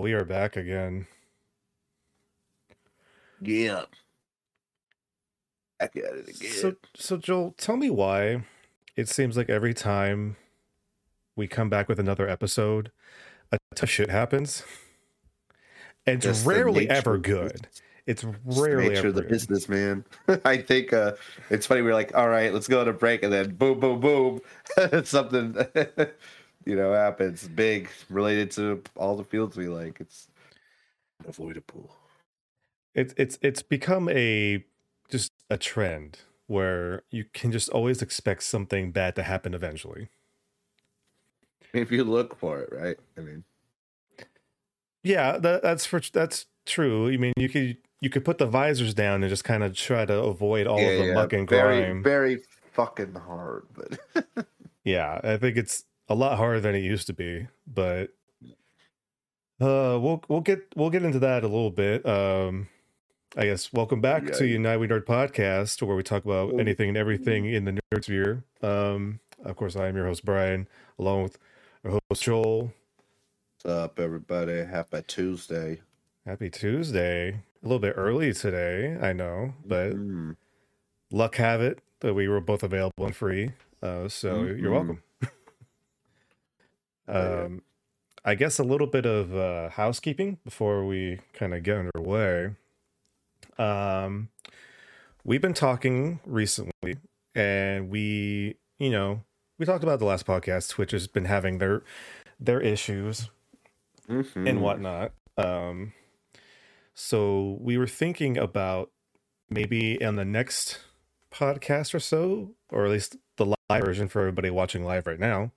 We are back again. Yeah. Back at it again. So so Joel, tell me why it seems like every time we come back with another episode, a ton of shit happens. And it's rarely ever good. It's rarely nature ever of the good. business, man. I think uh, it's funny. We're like, all right, let's go on a break, and then boom, boom, boom, something you know happens big related to all the fields we like. It's avoidable. It's it's it's become a just a trend where you can just always expect something bad to happen eventually. If you look for it, right? I mean, Yeah, that, that's for that's true. I mean, you could you could put the visors down and just kind of try to avoid all of the muck and very, grime. very fucking hard. But Yeah, I think it's a lot harder than it used to be, but uh we'll we'll get we'll get into that a little bit. Um I guess welcome back Yeah, to yeah. United We Nerd podcast where we talk about anything and everything in the nerd sphere. Um of course I am your host Brian along with our host Joel. what's up, everybody? Happy Tuesday. Happy Tuesday. A little bit early today, I know, but Mm. luck have it that we were both available and free. Uh, so you're Mhm. welcome. Um, I guess a little bit of uh, housekeeping before we kind of get underway. Um, we've been talking recently, and we, you know, we talked about the last podcast. Twitch has been having their their issues Mhm. and whatnot. Um, so we were thinking about maybe on the next podcast or so, or at least the live version for everybody watching live right now,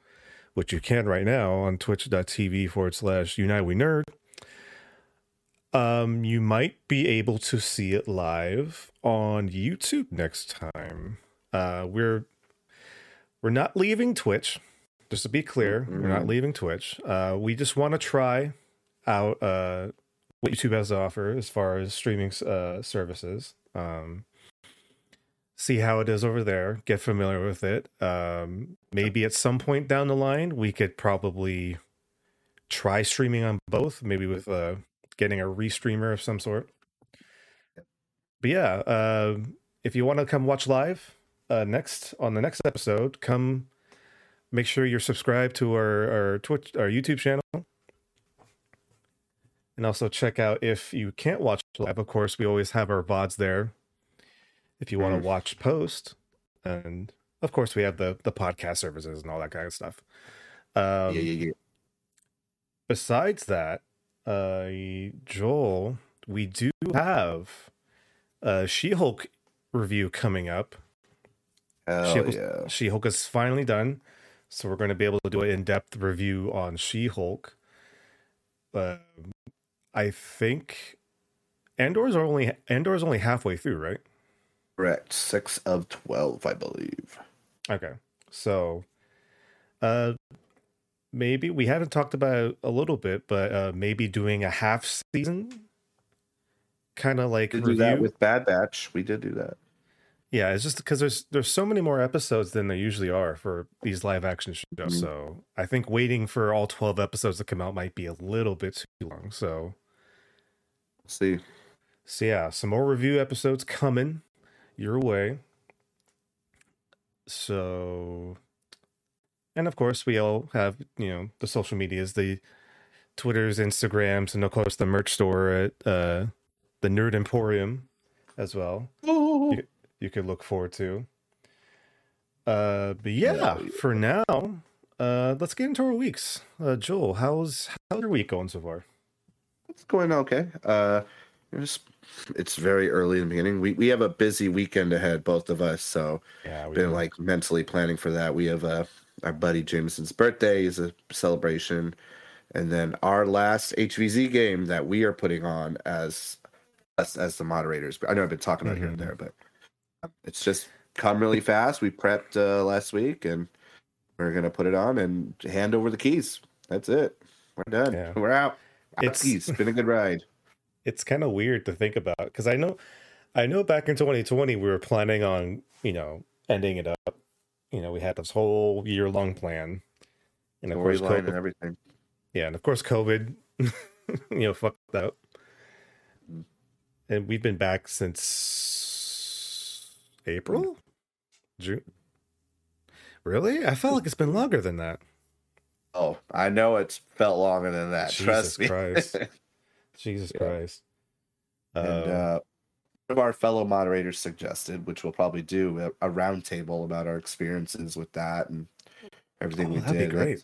which you can right now on twitch.tv forward slash Unite We Nerd. Um, you might be able to see it live on YouTube next time. Uh, we're we're not leaving Twitch. Just to be clear, we're not Mhm. leaving Twitch. Uh, we just want to try out uh, what YouTube has to offer as far as streaming uh, services. Um, see how it is over there. Get familiar with it. Um, maybe at some point down the line, we could probably try streaming on both. Maybe with uh, getting a restreamer of some sort. But yeah, uh, if you want to come watch live uh, next on the next episode, come make sure you're subscribed to our, our Twitch, our YouTube channel. And also check out if you can't watch live, of course, we always have our VODs there. If you want Mm. to watch post. And of course we have the the podcast services and all that kind of stuff. Um yeah, yeah, yeah. besides that, uh Joel, we do have a She-Hulk review coming up. Hell She-Hulk, yeah. She-Hulk is finally done, so we're going to be able to do an in-depth review on She-Hulk. Uh, I think Andor's are only Andor's only halfway through, right? Correct. Six of twelve, I believe. Okay, so uh, maybe we haven't talked about a little bit, but uh, maybe doing a half season, kind of like do that with Bad Batch. We did do that. Yeah, it's just because there's there's so many more episodes than there usually are for these live action shows. Mhm. So I think waiting for all twelve episodes to come out might be a little bit too long. So see. so yeah, some more review episodes coming your way. So and of course we all have, you know, the social medias, the Twitters, Instagrams, and of course the merch store at uh the Nerd Emporium as well. You, you could look forward to. Uh, but yeah, Yeah. for now, uh, let's get into our weeks. Uh, Joel, how's how's your week going so far? It's going okay. Uh, it's, it's very early in the beginning. We we have a busy weekend ahead, both of us. So Yeah, been like mentally planning for that. We have uh, our buddy Jameson's birthday is a celebration, and then our last HVZ game that we are putting on as us as the moderators. I know I've been talking about it here and Mhm. there, but it's just come really fast. We prepped uh, last week, and we're gonna put it on and hand over the keys. That's it. We're done. Yeah. We're out. It's-. It's been a good ride. It's kind of weird to think about because I know, I know back in 2020 we were planning on you know ending it up. You know, we had this whole year long plan, And of course, storyline and COVID, everything. yeah, and of course, COVID, you know, fucked up. Mm. And we've been back since April, June. Really? I felt like it's been longer than that. Oh, I know it's felt longer than that. Jesus trust me. Christ. Jesus Yeah. Christ. and Um, uh, one of our fellow moderators suggested, which we'll probably do, a, a roundtable about our experiences with that and everything oh, we that'd did. be great.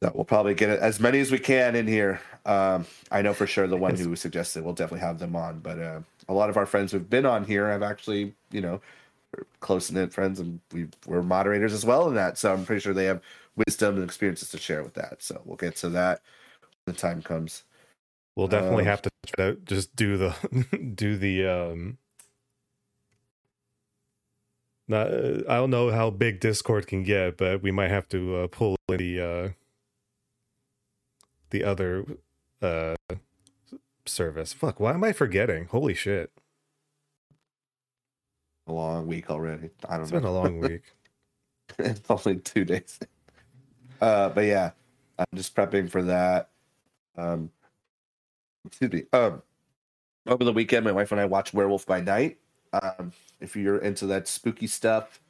That we'll probably get as many as we can in here. Um, I know for sure the one who suggested we'll definitely have them on, but uh, a lot of our friends who've been on here have actually, you know, close knit friends, and we we're moderators as well in that. So I'm pretty sure they have wisdom and experiences to share with that. So we'll get to that when the time comes. We'll definitely Um, have to try to just do the do the um not, I don't know how big Discord can get, but we might have to uh, pull in the uh the other uh service. Fuck, why am I forgetting? Holy shit. A long week already. I don't It's know. been a long week. it's only two days. Uh, but yeah, I'm just prepping for that. Um, excuse me. Um, over the weekend, my wife and I watched Werewolf by Night. Um, if you're into that spooky stuff,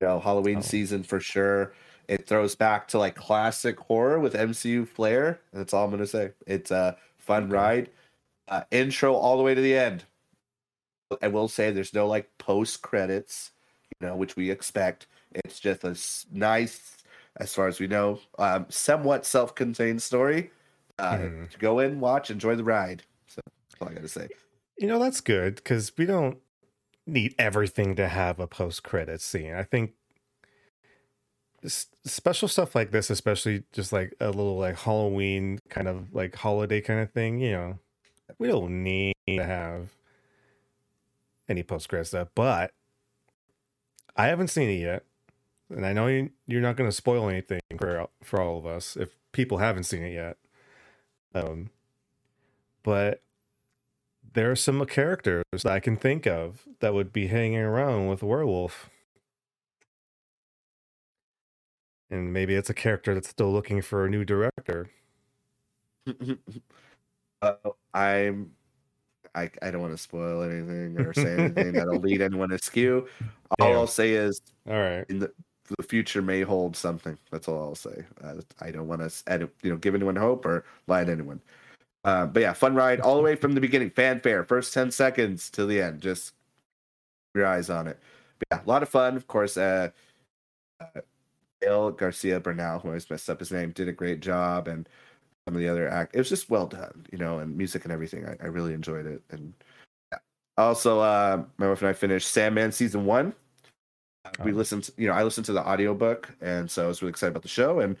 you know, Halloween Oh. season for sure. It throws back to like classic horror with MCU flair. That's all I'm gonna say. It's a fun Okay. ride. Uh, intro all the way to the end. I will say there's no like post credits, you know, which we expect. It's just a nice, as far as we know, um, somewhat self-contained story. Uh, Mhm. to go in, watch, enjoy the ride. So that's all I gotta say. You know, that's good because we don't need everything to have a post credit scene. I think special stuff like this, especially just like a little like Halloween kind of like holiday kind of thing, you know, we don't need to have any post credit stuff. But I haven't seen it yet, and I know you, you're not going to spoil anything for for all of us if people haven't seen it yet. Um, but there are some characters that I can think of that would be hanging around with werewolf. And maybe it's a character that's still looking for a new director. uh, I'm. I, I don't want to spoil anything or say anything that'll lead anyone askew. All Yeah. I'll say is All right. in the the future may hold something. That's all I'll say. Uh, I don't want to, you know, give anyone hope or lie to anyone. Uh, but yeah, fun ride all the way from the beginning. Fanfare, first ten seconds to the end. Just your eyes on it. But yeah, a lot of fun. Of course, uh, uh, Garcia Bernal, who I always messed up his name, did a great job, and some of the other act. It was just well done, you know, and music and everything. I, I really enjoyed it. And yeah. also, uh, my wife and I finished Sandman season one we Oh. listened to, you know i listened to the audiobook and so i was really excited about the show and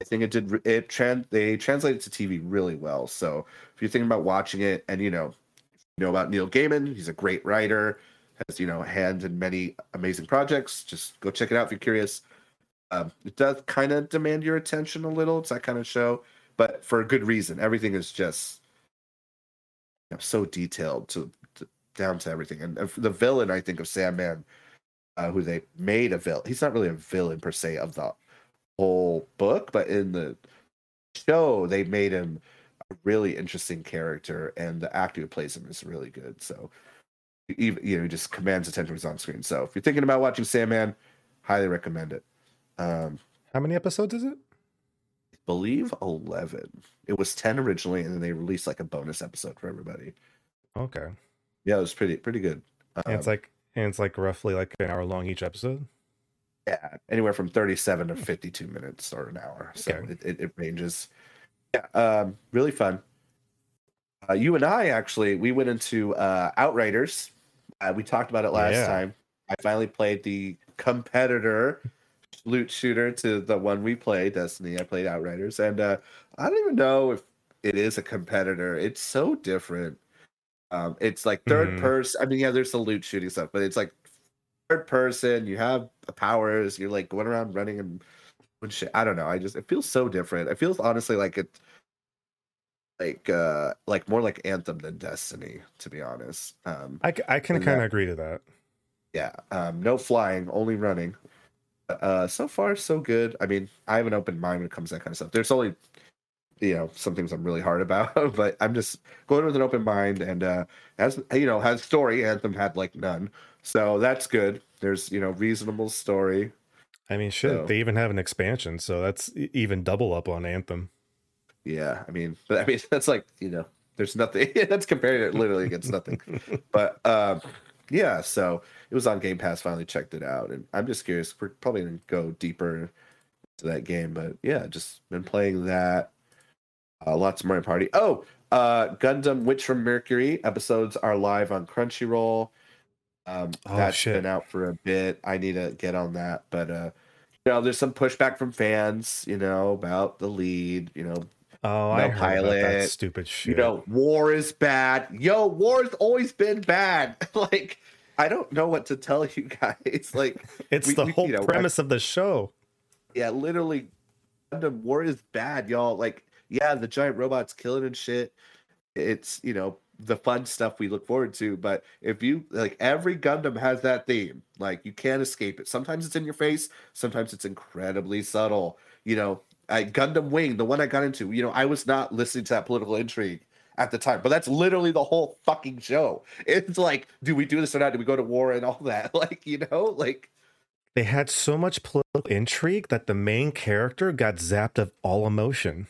i think it did it trans they translated to tv really well. So if you're thinking about watching it and you know you know about neil gaiman he's a great writer has you know a hand in many amazing projects just go check it out if you're curious. Um, it does kind of demand your attention a little it's that kind of show but for a good reason. Everything is just you know, so detailed to, to down to everything. And, and the villain i think of sandman uh, who they made a villain. He's not really a villain per se of the whole book, but in the show they made him a really interesting character, and the actor who plays him is really good. So, even you know, he just commands attention when he's on screen. So, if you're thinking about watching Sandman, highly recommend it. Um, How many episodes is it? I believe eleven. It was ten originally, and then they released like a bonus episode for everybody. Okay. Yeah, it was pretty pretty good. And it's Um, like and it's like roughly like an hour long each episode. yeah, anywhere from 37 to 52 minutes or an hour. So Okay. it, it, it ranges. Yeah, um, really fun. Uh, you and I actually, we went into uh, Outriders. Uh, we talked about it last Yeah. time. I finally played the competitor loot shooter to the one we play, Destiny. I played Outriders, and uh, I don't even know if it is a competitor. It's so different. Um, it's like 3rd Mhm. person. I mean, yeah, there's the loot shooting stuff, but it's like third person. You have the powers. You're like going around running and shit. I don't know. I just it feels so different. It feels honestly like it, like uh, like more like Anthem than Destiny, to be honest. Um, I, c- I can kind of agree to that. yeah, um, no flying, only running. Uh, so far so good. I mean, I have an open mind when it comes to that kind of stuff. There's only you know some things I'm really hard about, but I'm just going with an open mind and uh as you know has story. Anthem had like none, so that's good. There's you know reasonable story. I mean, shit, So- they even have an expansion, so that's even double up on Anthem. Yeah, I mean, but I mean that's like you know there's nothing that's comparing it literally against nothing. But um, yeah, so it was on Game Pass. Finally checked it out, and I'm just curious. We're probably gonna go deeper into that game, but yeah, just been playing that. Uh, lots of Mario Party. Oh, uh, Gundam Witch from Mercury episodes are live on Crunchyroll. Um, Oh, that's shit. been out for a bit. I need to get on that, but uh, you know, there's some pushback from fans, you know, about the lead. You know, Oh, I No heard about that pilot, stupid shit. you know, war is bad. Yo, war's always been bad. like, I don't know what to tell you guys. Like, it's we- the we- whole you know, I- premise of the show. yeah, literally, Gundam war is bad, y'all. Like, yeah, the giant robots killing and shit. It's you know the fun stuff we look forward to. But if you like, every Gundam has that theme. Like, you can't escape it. Sometimes it's in your face. Sometimes it's incredibly subtle. You know, I, Gundam Wing, the one I got into. You know, I was not listening to that political intrigue at the time, but that's literally the whole fucking show. It's like, do we do this or not? Do we go to war and all that? Like, you know, like. They had so much political intrigue that the main character got zapped of all emotion.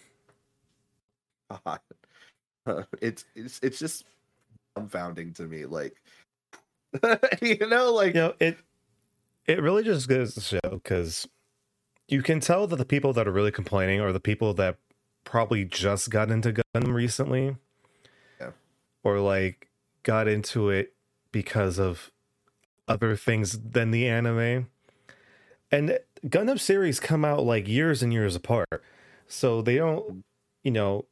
God. Uh, it's it's it's just dumbfounding to me. Like, you know, like You know, it it really just goes to show because you can tell that the people that are really complaining are the people that probably just got into Gundam recently. Yeah. Or like got into it because of other things than the anime. And Gundam series come out like years and years apart. So they don't, you know,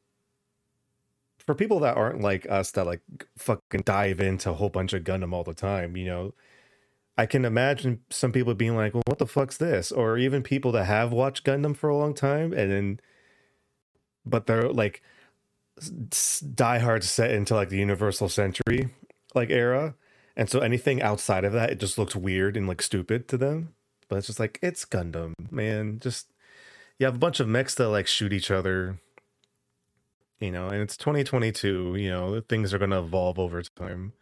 for people that aren't like us that like fucking dive into a whole bunch of Gundam all the time, you know, I can imagine some people being like, "Well, what the fuck's this?" Or even people that have watched Gundam for a long time and then, but they're like diehard set into like the Universal Century like era, and so anything outside of that, it just looks weird and like stupid to them. But it's just like it's Gundam, man. Just you have a bunch of mechs that like shoot each other, you know, and it's 2022. You know, things are gonna evolve over time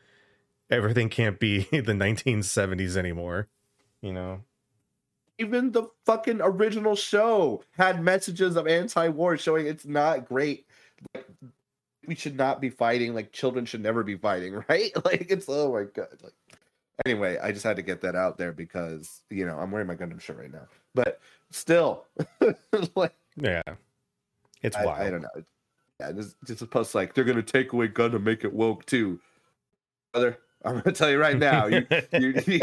everything can't be the 1970s anymore you know even the fucking original show had messages of anti-war showing it's not great. Like, we should not be fighting. Like children should never be fighting, right? Like it's oh my god. Like anyway, I just had to get that out there because you know I'm wearing my Gundam shirt right now. But still, like yeah it's I, wild I don't know. Yeah, just it's supposed to like they're gonna take away gun to make it woke too. Brother, I'm gonna tell you right now, you you, you,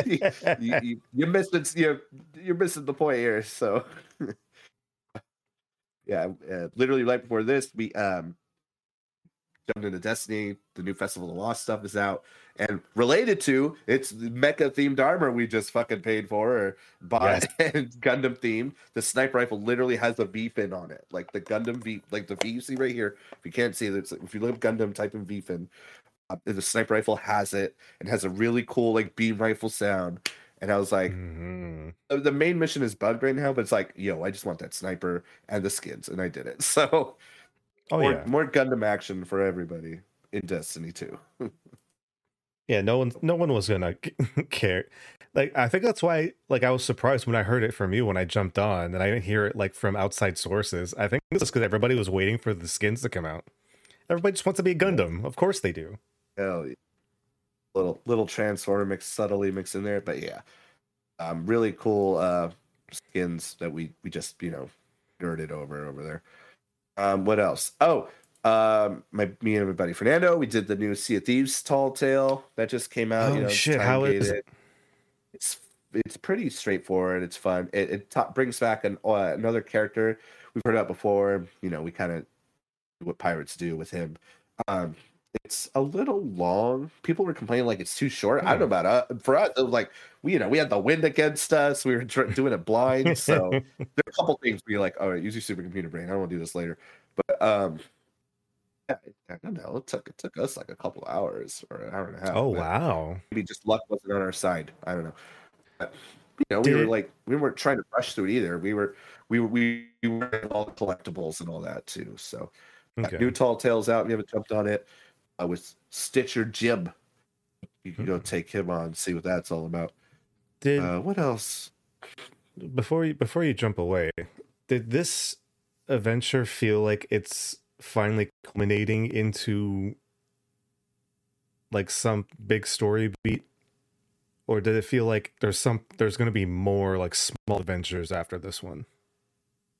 you, you you're missing you're you're missing the point here. So yeah, uh, literally right before this, we um jumped into Destiny. The new Festival of Lost stuff is out, and related to it's mecha themed armor we just fucking paid for or bought and Gundam themed. The sniper rifle literally has a V fin on it, like the Gundam V, like the V you see right here. If you can't see it, it's, if you look up Gundam, type in V fin. Uh, the sniper rifle has it and has a really cool like beam rifle sound. And I was like, Mhm. the- the main mission is bugged right now, but it's like, yo, I just want that sniper and the skins, and I did it. So oh more, yeah more Gundam action for everybody in Destiny 2. yeah no one no one was gonna care like i think that's why like i was surprised when i heard it from you when i jumped on and i didn't hear it like from outside sources i think it's just because everybody was waiting for the skins to come out everybody just wants to be a gundam of course they do Hell yeah. Little little transformer mix subtly mixed in there, but yeah. Um really cool uh skins that we we just, you know, nerded over over there. Um what else? Oh, um my me and my buddy Fernando, we did the new Sea of Thieves tall tale that just came out. Oh, you know, shit, how is time-gated. It's it's pretty straightforward. It's fun. It, it brings back an uh, another character we've heard about before. You know, we kind of what pirates do with him. Um, it's a little long. People were complaining like it's too short. I don't know about uh, for us. It was like we, you know, we had the wind against us. We were tr- doing it blind. So there are a couple things where you're like, all right, use your supercomputer brain. I don't want to do this later. But um, yeah, I don't know. It took it took us like a couple hours or an hour and a half. oh wow Maybe just luck wasn't on our side. I don't know. But you know, we were Did- like we weren't trying to rush through it either. We were we were we, we were all the collectibles and all that too. So Okay. new Tall Tales out. We haven't jumped on it I uh, with Stitcher Jim. You can go take him on, see what that's all about. Did Uh, what else? before you before you jump away, did this adventure feel like it's finally culminating into like some big story beat? Or did it feel like there's some there's gonna be more like small adventures after this one?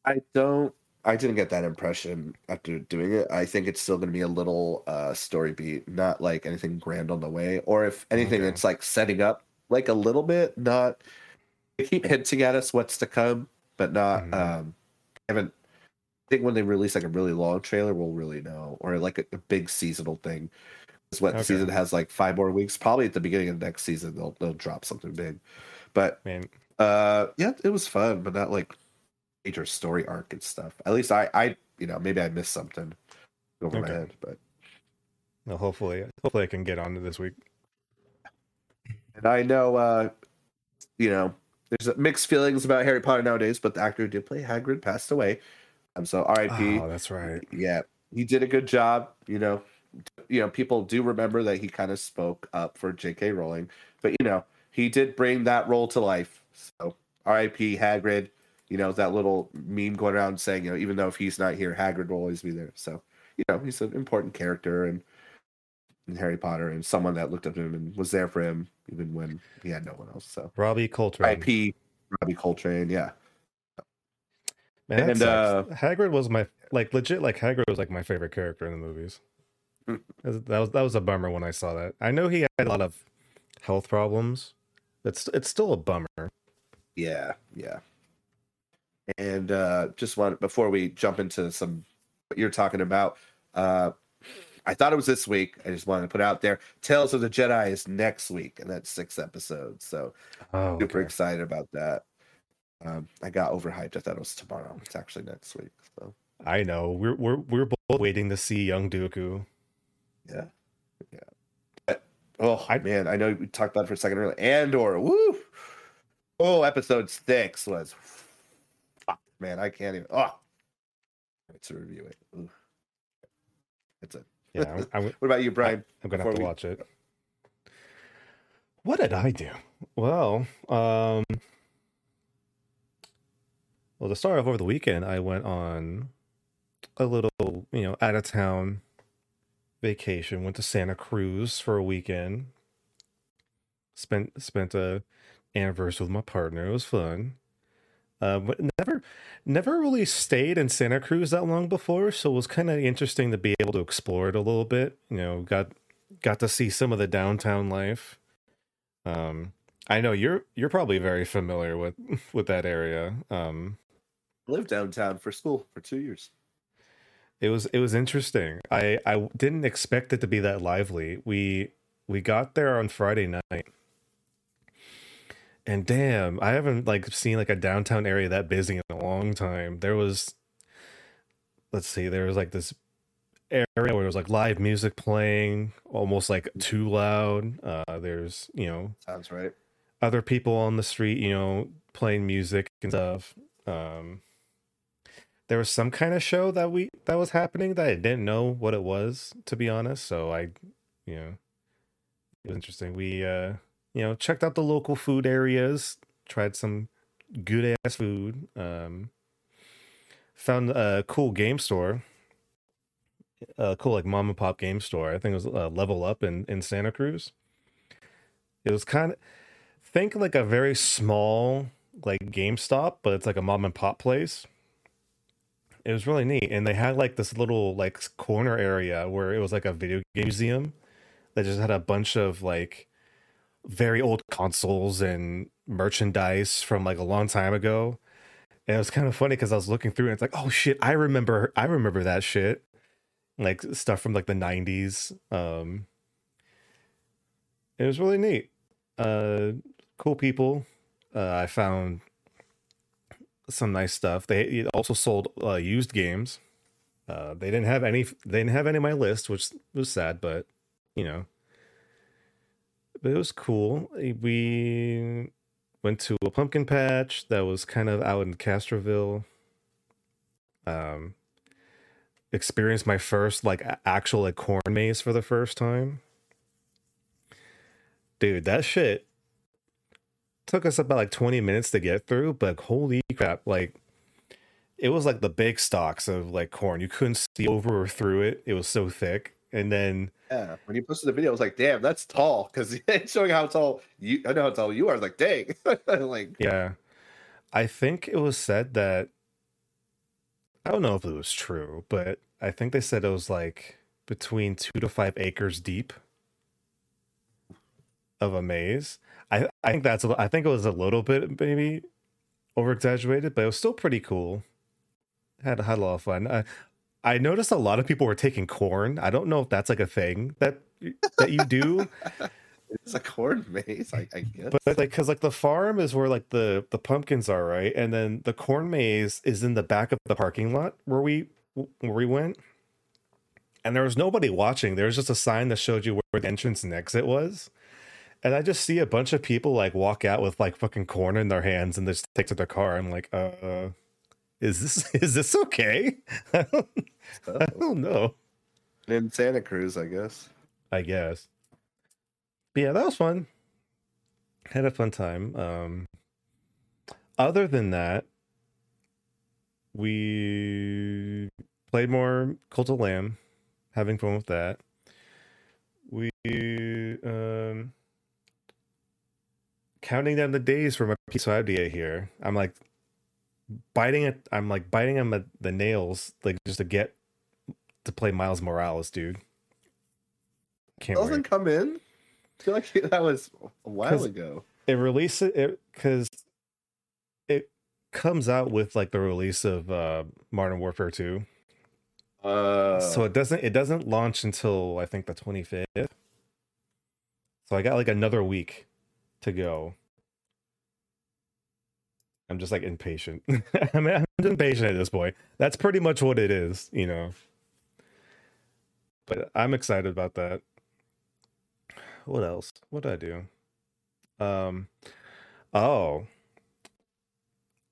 I don't. I didn't get that impression after doing it. I think it's still going to be a little uh, story beat, not like anything grand on the way. Or if anything, Okay. it's like setting up like a little bit. Not they keep hinting at us what's to come, but not. Mhm. Um, I haven't. I think when they release like a really long trailer, we'll really know, or like a, a big seasonal thing. Because what Okay. season has like five more weeks? Probably at the beginning of next season, they'll they'll drop something big. But Man, uh, yeah, it was fun, but not like major story arc and stuff. At least I, I, you know, maybe I missed something over my head, but no, hopefully hopefully I can get on to this week. and I know, uh, you know, there's mixed feelings about Harry Potter nowadays, but the actor who did play Hagrid passed away. So R.I.P. Oh, that's right. Yeah, he did a good job. You know, you know, people do remember that he kind of spoke up for J.K. Rowling, but you know, he did bring that role to life. So R.I.P. Hagrid. You know that little meme going around saying, you know, even though if he's not here, Hagrid will always be there. So, you know, he's an important character and in Harry Potter and someone that looked up to him and was there for him even when he had no one else. So, Robbie Coltrane. R.I.P. Robbie Coltrane. Yeah, Man, And, sucks. Hagrid was my like legit like Hagrid was like my favorite character in the movies. Mm. that was that was a bummer when I saw that. I know he had a lot of health problems. It's it's still a bummer. Yeah, yeah. And uh just want before we jump into some what you're talking about, uh I thought it was this week. I just wanted to put out there. Tales of the Jedi is next week, and that's six episodes. So Oh, super okay. excited about that. Um, I got overhyped. I thought it was tomorrow. It's actually next week. So I know. We're we're we're both waiting to see young Dooku. yeah, yeah. But, oh I- man, I know we talked about it for a second earlier. Andor, woo! Oh, episode six was. Fuck, man, I can't even. Oh, to review it. Ooh. That's it. Yeah, I'm, I'm, What about you, Brian? I'm gonna have to we- watch it. What did I do? Well, um, well, to start off over the weekend, I went on a little, you know, out of town vacation. Went to Santa Cruz for a weekend. Spent spent a anniversary with my partner. It was fun. Uh, but never, never really stayed in Santa Cruz that long before, so it was kind of interesting to be able to explore it a little bit. You know, got got to see some of the downtown life. Um, I know you're you're probably very familiar with with that area. Um, lived downtown for school for two years. it was it was interesting. I I didn't expect it to be that lively. We we got there on Friday night. And damn, I haven't like seen like a downtown area that busy in a long time. There was let's see, there was like this area where there was like live music playing, almost like too loud. Uh there's, you know, Sounds right. other people on the street, you know, playing music and stuff. Um, there was some kind of show that we that was happening that I didn't know what it was, to be honest. So I, you know, it was interesting. We, uh, you know, checked out the local food areas, tried some good ass food. Um, found a cool game store, a cool like mom and pop game store. I think it was uh, Level Up in in Santa Cruz. It was kind of think like a very small like GameStop, but it's like a mom and pop place. It was really neat, and they had like this little like corner area where it was like a video game museum that just had a bunch of like very old consoles and merchandise from like a long time ago. And it was kind of funny because I was looking through and it's like, oh shit, I remember, I remember that shit, like stuff from like the '90s. Um, it was really neat. Uh, cool people. Uh, I found some nice stuff. They also sold uh, used games. Uh, they didn't have any. They didn't have any of my list, which was sad, but you know, but it was cool. We went to a pumpkin patch that was kind of out in Castroville. Um, experienced my first like actual like corn maze for the first time. Dude, that shit took us about like 20 minutes to get through, but holy crap, like it was like the big stalks of like corn. You couldn't see over or through it. It was so thick. And then yeah, when you posted the video, I was like, "Damn, that's tall." Because it's showing how tall you. I know how tall you are. I was like, "Dang!" like, yeah, I think it was said that I don't know if it was true, but I think they said it was like between two to five acres deep of a maze. I I think that's I think it was a little bit maybe over exaggerated, but it was still pretty cool. Had had a lot of fun. I, I noticed a lot of people were taking corn. I don't know if that's like a thing that that you do. it's a corn maze, I, I guess. But like, because like the farm is where like the the pumpkins are, right? And then the corn maze is in the back of the parking lot where we where we went. And there was nobody watching. There was just a sign that showed you where the entrance and exit was. And I just see a bunch of people like walk out with like fucking corn in their hands and they just take to their car. I'm like, uh, is this is this okay? I don't, I don't know. In Santa Cruz, I guess. I guess. But yeah, that was fun. Had a fun time. Um other than that, we played more Cult of Lamb, having fun with that. We um counting down the days for my PS5 to get here. I'm like biting it. I'm like biting him at the nails, like just to get to play Miles Morales, dude. Can't doesn't come in. I feel like that was a while ago. It released it because it comes out with like the release of uh Modern Warfare 2. Uh so it doesn't it doesn't launch until I think the 25th. So I got like another week to go. I'm just like impatient. I mean, I'm impatient at this point. That's pretty much what it is, you know. But I'm excited about that. What else? What did I do? Um, oh,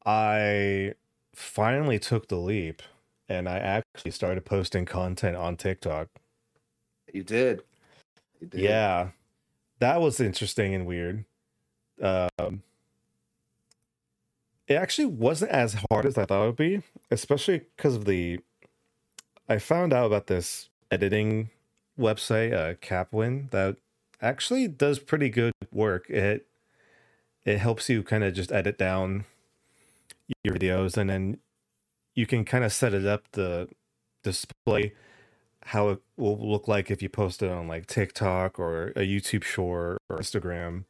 I finally took the leap, and I actually started posting content on TikTok. You did. You did. Yeah, that was interesting and weird. Um, it actually wasn't as hard as I thought it would be, especially because of the. I found out about this editing website, uh, Kapwing, that actually does pretty good work. It it helps you kind of just edit down your videos, and then you can kind of set it up to display how it will look like if you post it on like TikTok or a YouTube short or Instagram.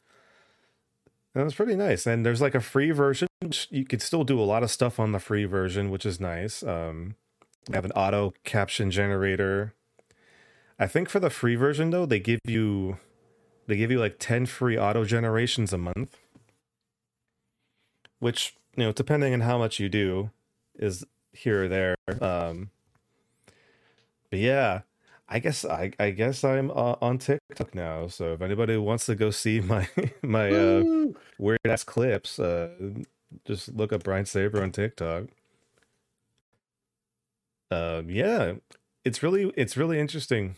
And it's pretty nice. And there's like a free version. You could still do a lot of stuff on the free version, which is nice. Um, have an auto caption generator. I think for the free version though, they give you they give you like 10 free auto generations a month. Which, you know, depending on how much you do, is here or there. Um, but yeah, I guess I I guess I'm uh, on TikTok now. So if anybody wants to go see my my uh, weird ass clips, uh, just look up Brian Saber on TikTok. Um, yeah, it's really it's really interesting.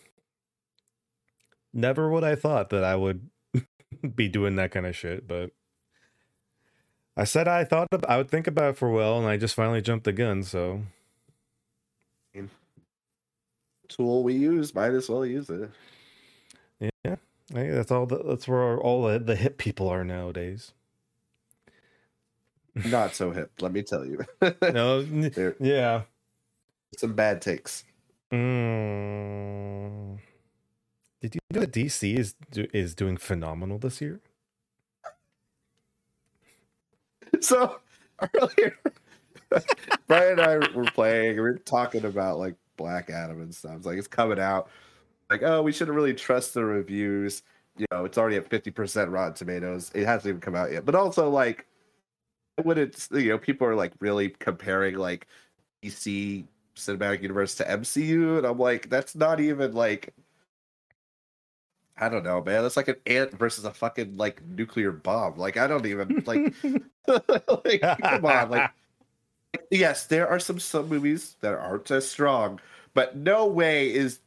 Never would I thought that I would be doing that kind of shit, but I said I thought I would think about it for a while, and I just finally jumped the gun. So tool we use, might as well use it. Yeah, that's all. The, that's where all the, the hip people are nowadays. Not so hip, let me tell you. no, yeah, some bad takes. Mm. Did you know that DC is is doing phenomenal this year? So earlier, Brian and I were playing. We were talking about like Black Adam and stuff. It's like it's coming out. Like, oh, we shouldn't really trust the reviews. You know, it's already at fifty percent Rotten Tomatoes. It hasn't even come out yet. But also, like, when it's you know, people are like really comparing like DC cinematic universe to MCU, and I'm like, that's not even like. I don't know, man. That's like an ant versus a fucking like nuclear bomb. Like I don't even like. like come on, like yes, there are some some movies that aren't as strong, but no way is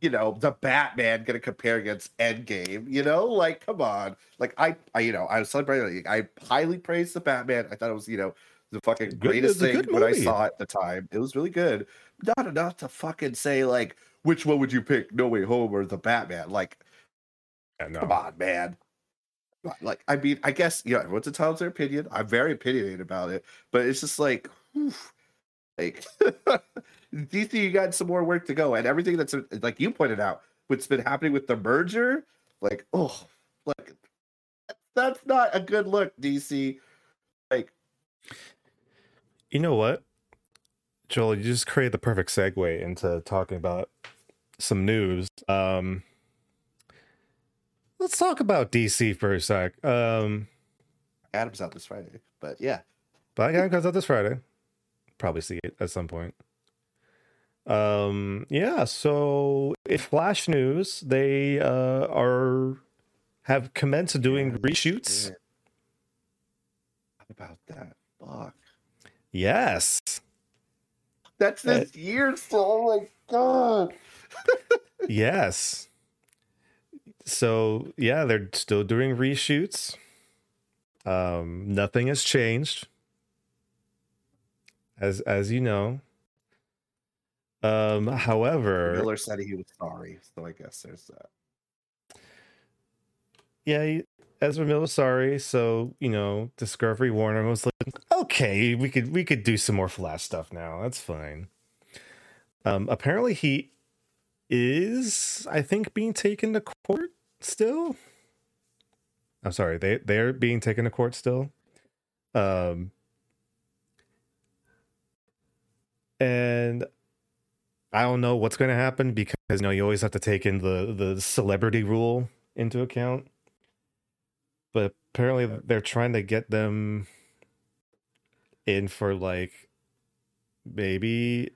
you know the Batman going to compare against Endgame. You know, like come on, like I, I you know I was celebrating. I highly praised the Batman. I thought it was you know the fucking greatest a thing when I saw it at the time. It was really good. Not enough to fucking say like which one would you pick, No Way Home or the Batman? Like Yeah, no. come on, man. Like, I mean, I guess you know everyone's entitled to their opinion. I'm very opinionated about it, but it's just like, whew, like DC, you got some more work to go, and everything that's like you pointed out, what's been happening with the merger, like, oh, like that's not a good look, DC. Like, You know what, Joel? You just created the perfect segue into talking about some news. Um, let's talk about DC for a sec. Um, Adam's out this Friday, but yeah, Black Adam comes out this Friday. Probably see it at some point. Um, yeah. So, in Flash news, they uh, are have commenced doing reshoots. Yeah. How about that? Fuck. Yes. That's Uh, this year, so oh my god. yes. So yeah, they're still doing reshoots. Um, nothing has changed, as as you know. Um, however, Miller said he was sorry, so I guess there's that. yeah, he- Ezra Miller was sorry. So you know, Discovery Warner was like, okay, we could we could do some more Flash stuff now. That's fine. Um, apparently he is, I think, being taken to court still. I'm sorry, they they're being taken to court still. Um, and I don't know what's going to happen because you know you always have to take in the the celebrity rule into account. But apparently they're trying to get them in for like maybe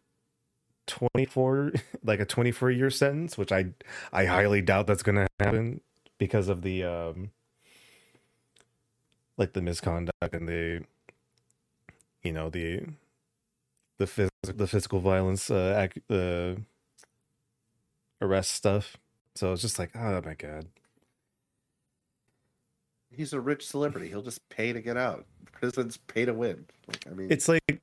24 like a 24 year sentence which i i highly doubt that's gonna happen because of the um like the misconduct and the you know the the phys- the physical violence uh, ac- uh arrest stuff so it's just like oh my god He's a rich celebrity. He'll just pay to get out. Prisons pay to win. Like, I mean, it's like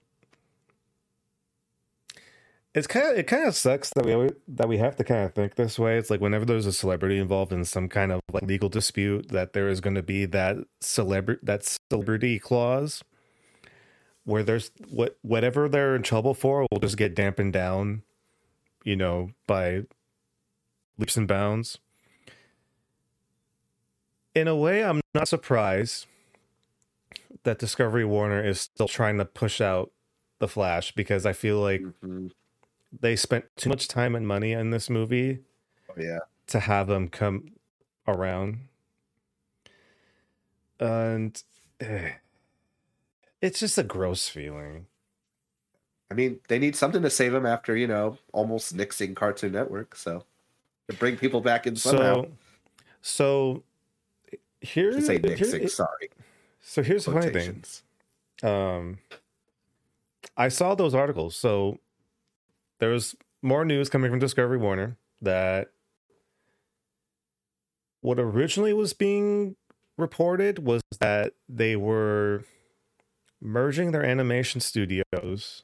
it's kind of it kind of sucks that we that we have to kind of think this way. It's like whenever there's a celebrity involved in some kind of like legal dispute, that there is going to be that celebrity that celebrity clause where there's what whatever they're in trouble for will just get dampened down, you know, by leaps and bounds. In a way, I'm not surprised that Discovery Warner is still trying to push out the Flash because I feel like mhm. They spent too much time and money in this movie Oh, yeah. to have them come around. And eh, it's just a gross feeling. I mean, they need something to save them after you know almost nixing Cartoon Network. So to bring people back in somehow. So, so here's say here- nixing, sorry. so here's the funny thing. Um i saw those articles so there was more news coming from discovery warner that what originally was being reported was that they were merging their animation studios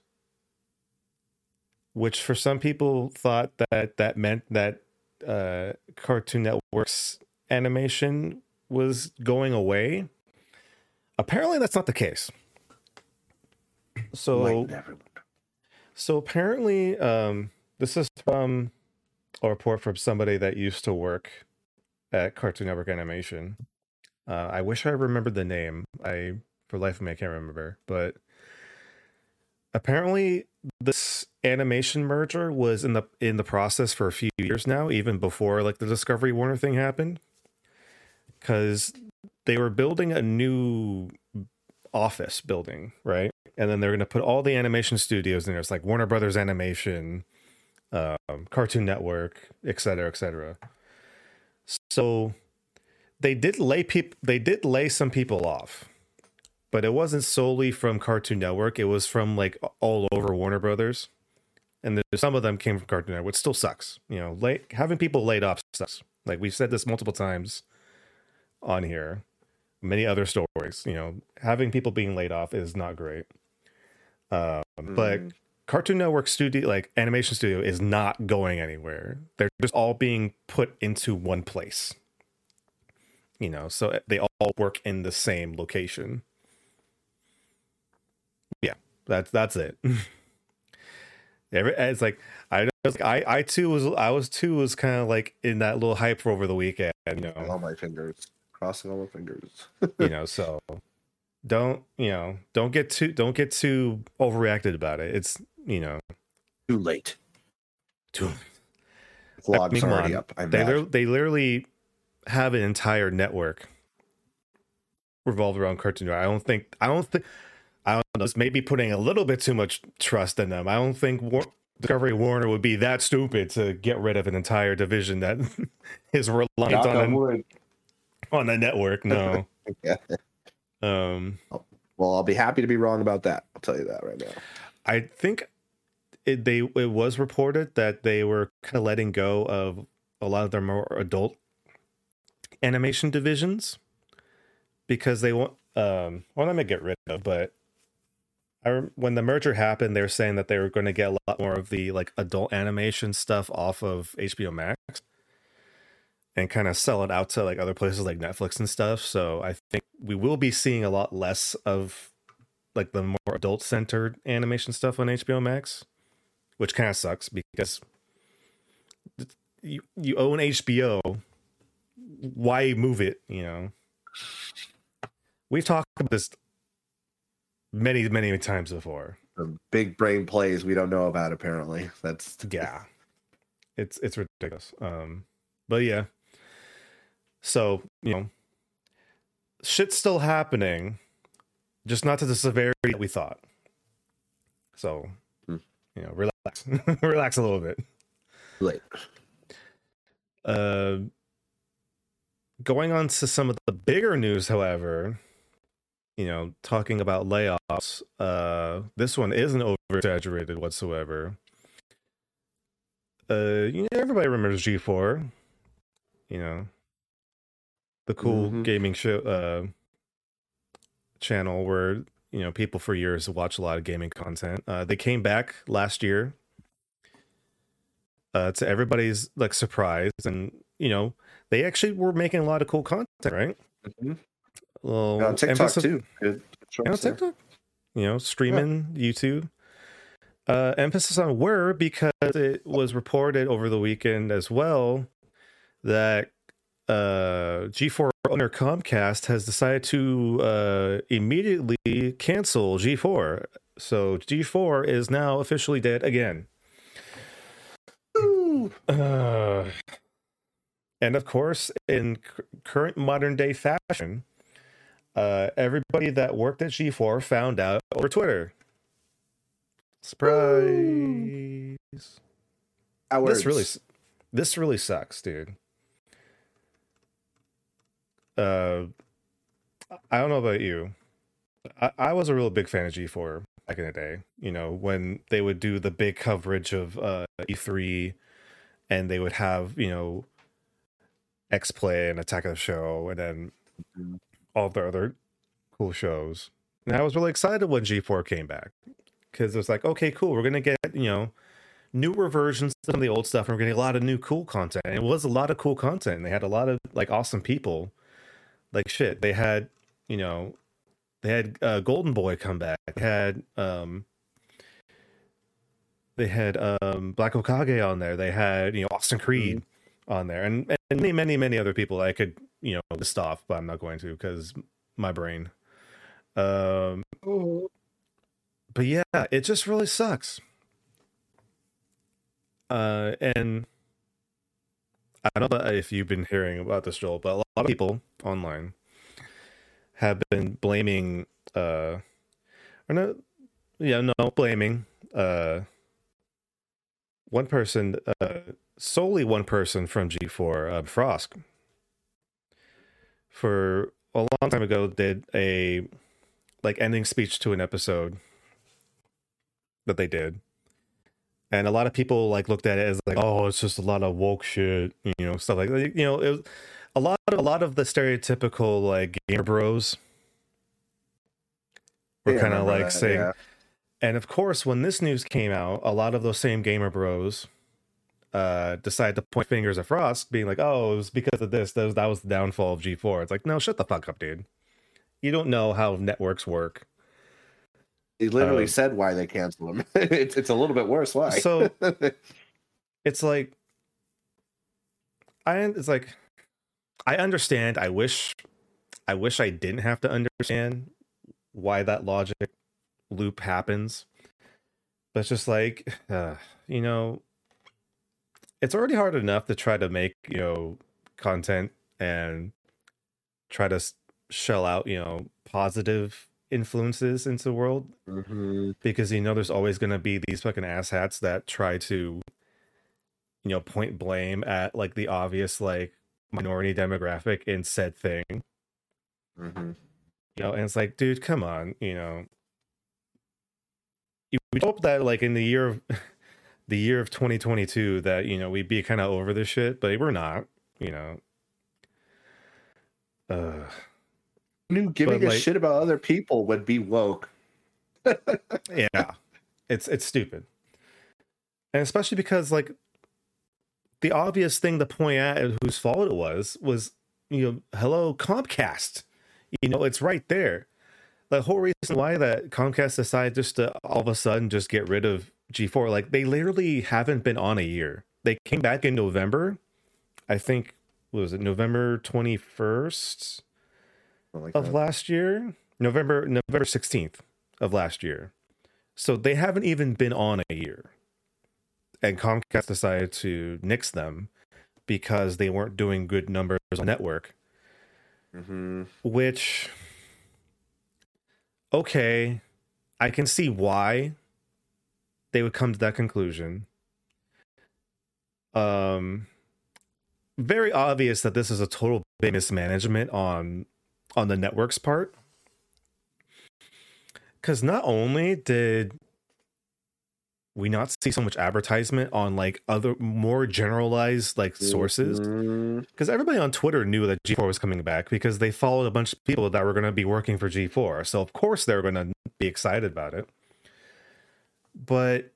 which for some people thought that that meant that uh cartoon network's animation was going away apparently that's not the case so. So apparently, um, this is from a report from somebody that used to work at Cartoon Network Animation. Uh, I wish I remembered the name. I, for life of me, I can't remember. But apparently, this animation merger was in the in the process for a few years now, even before like the Discovery Warner thing happened, because they were building a new office building, right? And then they're going to put all the animation studios in there. It's like Warner Brothers Animation, um, Cartoon Network, et cetera, et cetera. So they did lay people they did lay some people off. But it wasn't solely from Cartoon Network, it was from like all over Warner Brothers. And some of them came from Cartoon Network, which still sucks. You know, lay, having people laid off sucks. Like we've said this multiple times on here. Many other stories, you know, having people being laid off is not great. Um, But Mhm. Cartoon Network studio, like animation studio, is not going anywhere. They're just all being put into one place. You know, so they all work in the same location. Yeah, that's that's it. Every, it's like I was I I too was I was too was kind of like in that little hype over the weekend. You know, all my fingers, crossing all my fingers. you know so don't you know don't get too don't get too overreacted about it it's you know Too late. too Vlog's mean, already on. up. I they they literally have an entire network revolved around cartoon Network. i don't think i don't think i don't know this may be putting a little bit too much trust in them i don't think War- discovery warner would be that stupid to get rid of an entire division that is reliant Knock on on a, on a network no Yeah. Um Well, I'll be happy to be wrong about that. I'll tell you that right now. I think it, they it was reported that they were kind of letting go of a lot of their more adult animation divisions because they want um well I'm gonna get rid of but I when the merger happened they were saying that they were going to get a lot more of the like adult animation stuff off of HBO Max and kind of sell it out to like other places like Netflix and stuff so I think we will be seeing a lot less of like the more adult centered animation stuff on HBO Max, which kind of sucks because you you own HBO. Why move it? You know, we've talked about this many many times before. The big brain plays we don't know about. Apparently, that's Yeah, it's it's ridiculous. Um, but yeah, so you know, shit's still happening, just not to the severity that we thought. So, Hmm. you know, relax, relax a little bit. late. Uh, going on to some of the bigger news, however, you know, talking about layoffs, uh, this one isn't over exaggerated whatsoever. Uh, you know, everybody remembers G4, you know, the cool Mhm. gaming show, uh, channel where, you know, people for years watch a lot of gaming content. Uh, they came back last year uh, to everybody's like surprise, and you know they actually were making a lot of cool content, right? Mhm. Well, on TikTok emphasis- too. Good. on TikTok, you know, streaming YouTube. Uh, emphasis on were because it was reported over the weekend as well that uh, G4 owner Comcast has decided to uh, immediately cancel G4. So G4 is now officially dead again. Uh, and of course, in c- current modern day fashion, uh, everybody that worked at G4 found out over Twitter. Surprise! This really, this really sucks, dude. Uh, I don't know about you. I, I was a real big fan of G4 back in the day. You know, when they would do the big coverage of uh, E3 and they would have, you know, X Play and Attack of the Show and then Mhm. all the other cool shows. And I was really excited when G4 came back because it was like, okay, cool. We're going to get, you know, newer versions of some of the old stuff and we're getting a lot of new cool content. And it was a lot of cool content. And they had a lot of like awesome people. Like shit. They had, you know, they had uh, Golden Boy come back. They had um they had um Black Okage on there. They had, you know, Austin Creed on there and, and many, many, many other people I could, you know, list off, but I'm not going to because my brain. Um but yeah, it just really sucks. Uh, and I don't know if you've been hearing about this, Joel, but a lot of people online have been blaming, uh, or no, yeah, no, blaming, uh, one person, uh, solely one person from G4, uh, Frost, for a long time ago did a like ending speech to an episode that they did. And a lot of people like looked at it as like, oh, it's just a lot of woke shit, you know, stuff like that. You know, it was a lot of a lot of the stereotypical like gamer bros were Yeah, kind of like that, saying yeah. and of course, when this news came out, a lot of those same gamer bros uh decided to point fingers at Frost, being like, "Oh, it was because of this. That was, that was the downfall of G4." It's like, no, shut the fuck up, dude. You don't know how networks work. He literally Uh, said why they canceled him. it's it's a little bit worse. Why? So- It's like, I it's like, I understand. I wish, I wish I didn't have to understand why that logic loop happens. But it's just like, uh, you know, it's already hard enough to try to make you know content and try to shell out you know positive influences into the world Mhm. because you know there's always going to be these fucking asshats that try to you know point blame at like the obvious like minority demographic in said thing Mhm. you know and it's like dude come on you know would hope that like in the year of the year of 2022 that you know we'd be kind of over this shit but we're not you know uh Knew giving But, a shit about other people would be woke. yeah. It's it's stupid. And especially because like the obvious thing to point at whose fault it was was you know hello comcast. You know it's right there. The whole reason why that comcast decided just to all of a sudden just get rid of g4 like they literally haven't been on a year. They came back in november. I think what was it november 21st Something like of that. last year? November november 16th of last year. So they haven't even been on a year. And comcast decided to nix them because they weren't doing good numbers on network. Mhm. which okay i can see why they would come to that conclusion. Um very obvious that this is a total mismanagement on on the network's part because not only did we not see so much advertisement on like other more generalized like sources mm-hmm. because everybody on Twitter knew that G4 was coming back because they followed a bunch of people that were going to be working for G4. So of course they were going to be excited about it. But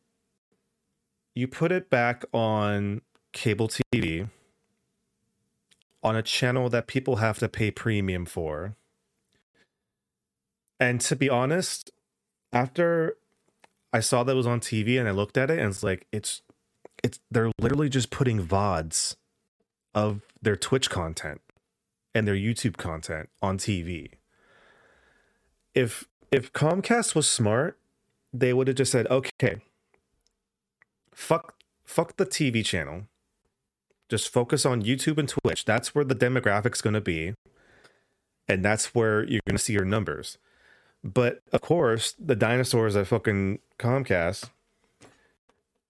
you put it back on cable TV on a channel that people have to pay premium for. And to be honest, after I saw that it was on TV and I looked at it and it's like it's it's they're literally just putting VODs of their Twitch content and their YouTube content on TV. If if Comcast was smart, they would have just said, "Okay, fuck fuck the TV channel. Just focus on YouTube and Twitch. That's where the demographic's going to be, and that's where you're going to see your numbers." But of course, the dinosaurs at fucking Comcast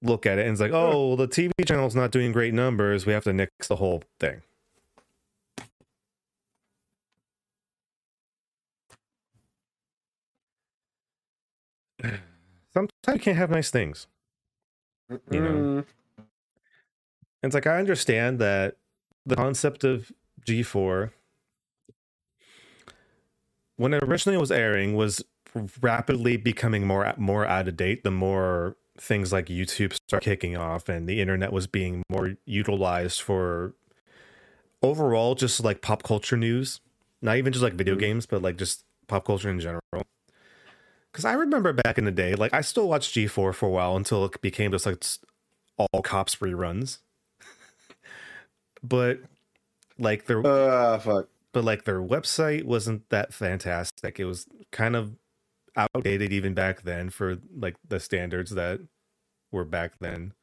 look at it and it's like, "Oh, the TV channel's not doing great numbers. We have to nix the whole thing." Sometimes you can't have nice things. You know. Mhm. And it's like I understand that the concept of G4 when it originally was airing was rapidly becoming more more out of date the more things like YouTube start kicking off and the internet was being more utilized for overall just like pop culture news. Not even just like video Mhm. games but like just pop culture in general. Because i remember back in the day like i still watched g4 for a while until it became just like all cops reruns but like their Ah, fuck. but like their website wasn't that fantastic. It was kind of outdated even back then for like the standards that were back then.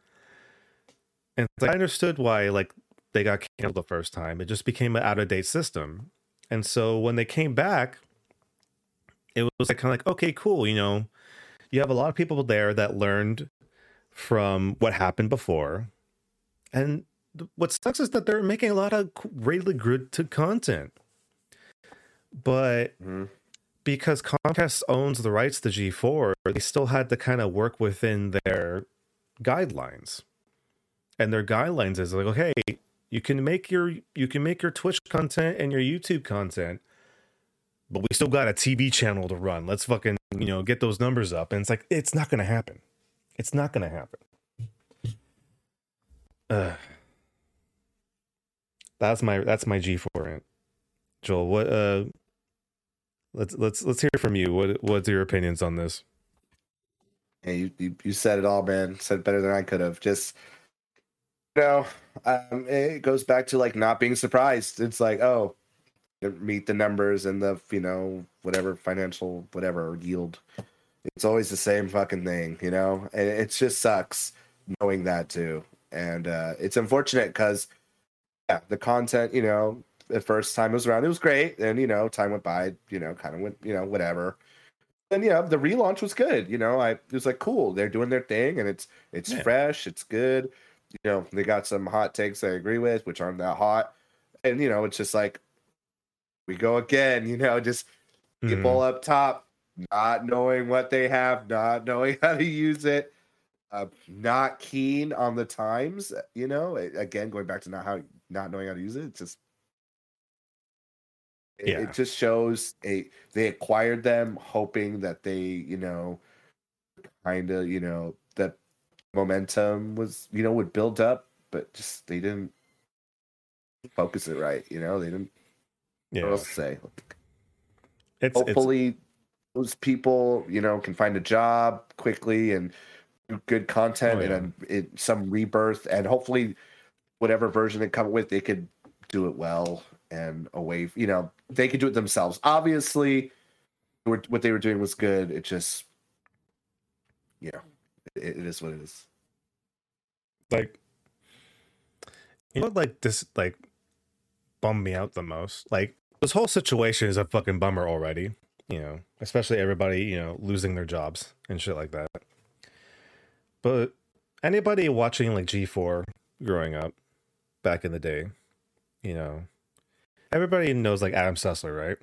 And like, i understood why like they got canceled the first time. It just became an out of date system. And so when they came back it was like kind of like okay cool you know you have a lot of people there that learned from what happened before. And what sucks is that they're making a lot of really good to content But Mhm. because Comcast owns the rights to G4, they still had to kind of work within their guidelines. And their guidelines is like, okay, you can make your you can make your Twitch content and your YouTube content, but we still got a TV channel to run. Let's fucking, you know, get those numbers up. And it's like, it's not gonna happen. It's not gonna happen. Ugh. That's my that's my G4 rant. Joel, what uh let's let's let's hear from you. What what's your opinions on this? Hey, you, you you said it all, man. Said better than I could have. Just you know, um, it goes back to like not being surprised. It's like, oh, meet the numbers and the you know whatever financial whatever yield. It's always the same fucking thing, you know, and it just sucks knowing that too. And uh, it's unfortunate because yeah, the content, you know, the first time it was around, it was great, and you know, time went by, you know, kind of went, you know, whatever and yeah, the relaunch was good. You know, I it was like cool. They're doing their thing, and it's it's Yeah. fresh, it's good. You know, they got some hot takes I agree with, which aren't that hot, and you know, it's just like we go again. You know, just Mhm. people up top not knowing what they have, not knowing how to use it, uh, not keen on the times. You know, again, going back to not how not knowing how to use it, it's just it, Yeah. it just shows a they acquired them hoping that they you know kind of you know that momentum was you know would build up but just they didn't focus it right you know they didn't what Yeah. else to say It's, it's hopefully those people you know can find a job quickly and good oh, content Oh, yeah. and then it, some rebirth and hopefully whatever version they come with they could do it well and away you know they could do it themselves. Obviously what they were doing was good. It just know it, it is what it is. Like you know like this like bummed me out the most? Like this whole situation is a fucking bummer already you know especially everybody you know losing their jobs and shit like that. But anybody watching like g4 growing up back in the day you know everybody knows like adam sessler right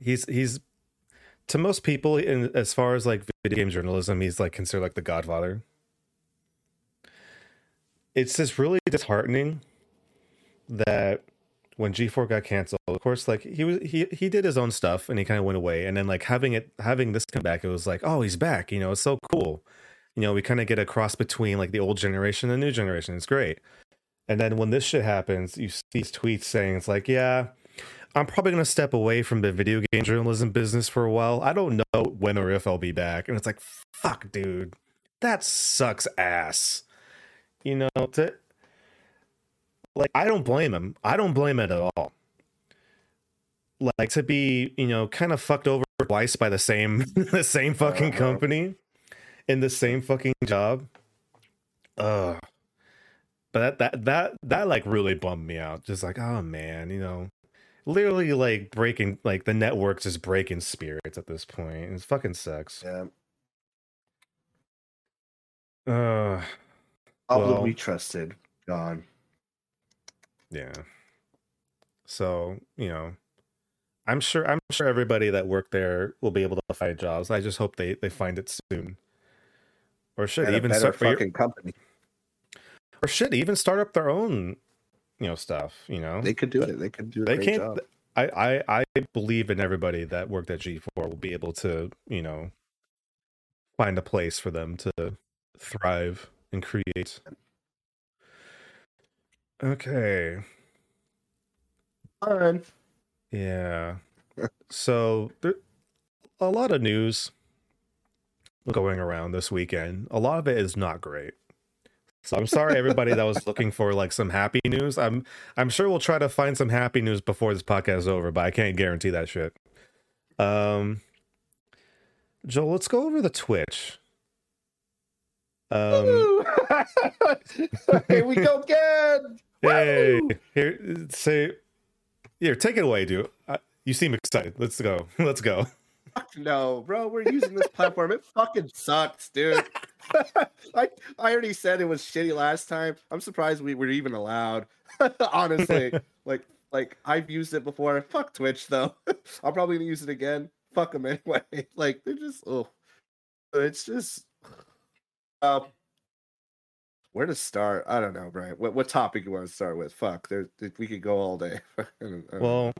he's he's to most people in as far as like video game journalism he's like considered like the godfather it's just really disheartening that when G4 got canceled, of course, like he was he he did his own stuff and he kind of went away, and then like having it having this come back, it was like, oh, he's back, you know, it's so cool. You know, we kind of get a cross between like the old generation and the new generation. It's great. And then when this shit happens, you see these tweets saying it's like, yeah, I'm probably gonna step away from the video game journalism business for a while. I don't know when or if I'll be back. And it's like, fuck, dude, that sucks ass. You know, to like I don't blame him. I don't blame it at all. Like to be, you know, kind of fucked over twice by the same the same fucking Uh-huh. company in the same fucking job. Ugh. But that that that that like really bummed me out. Just like, oh man, you know, literally like breaking like the network's just breaking spirits at this point. It fucking sucks. yeah Uh all Well- we trusted gone Yeah. So, you know, I'm sure I'm sure everybody that worked there will be able to find jobs. I just hope they they find it soon. Or should even start or, fucking company or should even start up their own, you know, stuff, you know. they could do it they could do a They great can't job. I, I I believe in everybody that worked at G4 will be able to, you know, find a place for them to thrive and create. Okay. Fun. Yeah. so there a lot of news going around this weekend. A lot of it is not great. So I'm sorry everybody that was looking for like some happy news. I'm I'm sure we'll try to find some happy news before this podcast is over, but I can't guarantee that shit. Um Joel, let's go over the Twitch. Um! Here we go again. Hey, Woo! here, say, here, take it away, dude. Uh, you seem excited. Let's go. Let's go. Fuck no, bro. We're using this platform. It fucking sucks, dude. I I already said it was shitty last time. I'm surprised we were even allowed. Honestly, like Like I've used it before. Fuck Twitch though. I'm probably gonna use it again. Fuck them anyway. Like they're just oh, it's just. Um, where to start? I don't know, Brian. What what topic you want to start with? Fuck, there we could go all day. I don't- I don't know. Well,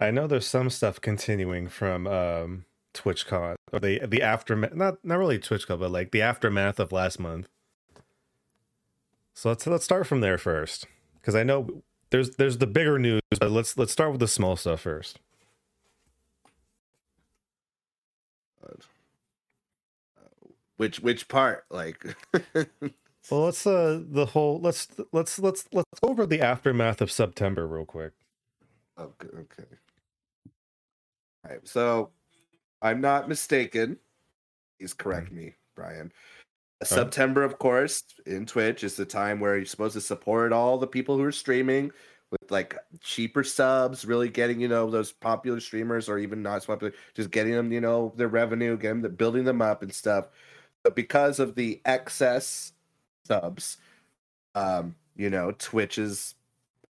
I know there's some stuff continuing from um, TwitchCon or the the aftermath. Not not really TwitchCon, but like the aftermath of last month. So let's let's start from there first, because I know there's there's the bigger news, but let's let's start with the small stuff first. which which part? Like, Well, let's uh the whole let's let's let's let's go over the aftermath of September real quick. okay, okay. All right. So, I'm not mistaken. Please correct me, Brian. September, of course, in Twitch is the time where you're supposed to support all the people who are streaming with like cheaper subs, really getting you know those popular streamers or even not so popular, just getting them you know their revenue, getting them building them up and stuff. But because of the excess subs, um, you know Twitch's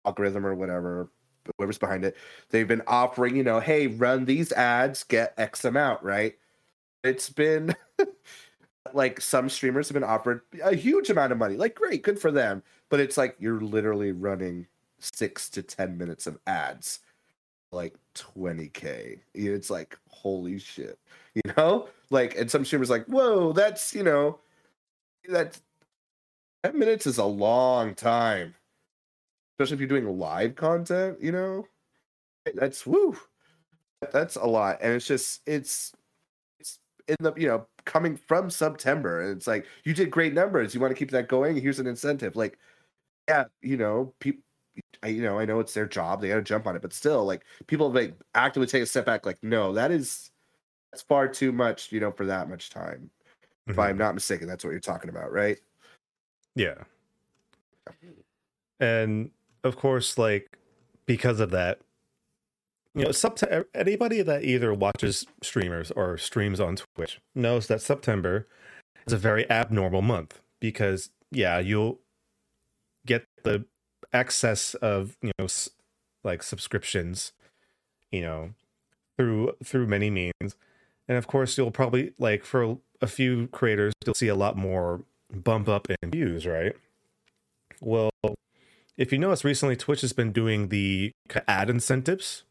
algorithm or whatever, whoever's behind it, they've been offering you know, hey, run these ads, get X amount, right? It's been like some streamers have been offered a huge amount of money. Like, great, good for them. But it's like you're literally running six to 10 minutes of ads, like 20K. It's like, holy shit. You know? Like, and some streamers like, whoa, that's, you know, that's 10 minutes is a long time. Especially if you're doing live content, you know? That's woo. That's a lot. And it's just, it's, it's in the, you know, coming from September. And it's like, you did great numbers. You want to keep that going? Here's an incentive. Like, yeah, you know, people, I, you know, I know it's their job. They got to jump on it, but still, like, people like actively take a step back. Like, no, that is that's far too much, you know, for that much time. If Mhm. I'm not mistaken, that's what you're talking about, right? Yeah. And of course, like because of that, you know, Sept- anybody that either watches streamers or streams on Twitch knows that September is a very abnormal month because yeah, you'll get the excess of you know like subscriptions, you know, through through many means, and of course you'll probably like for a few creators you'll see a lot more bump up in views, right? Well, if you notice recently, Twitch has been doing the ad incentives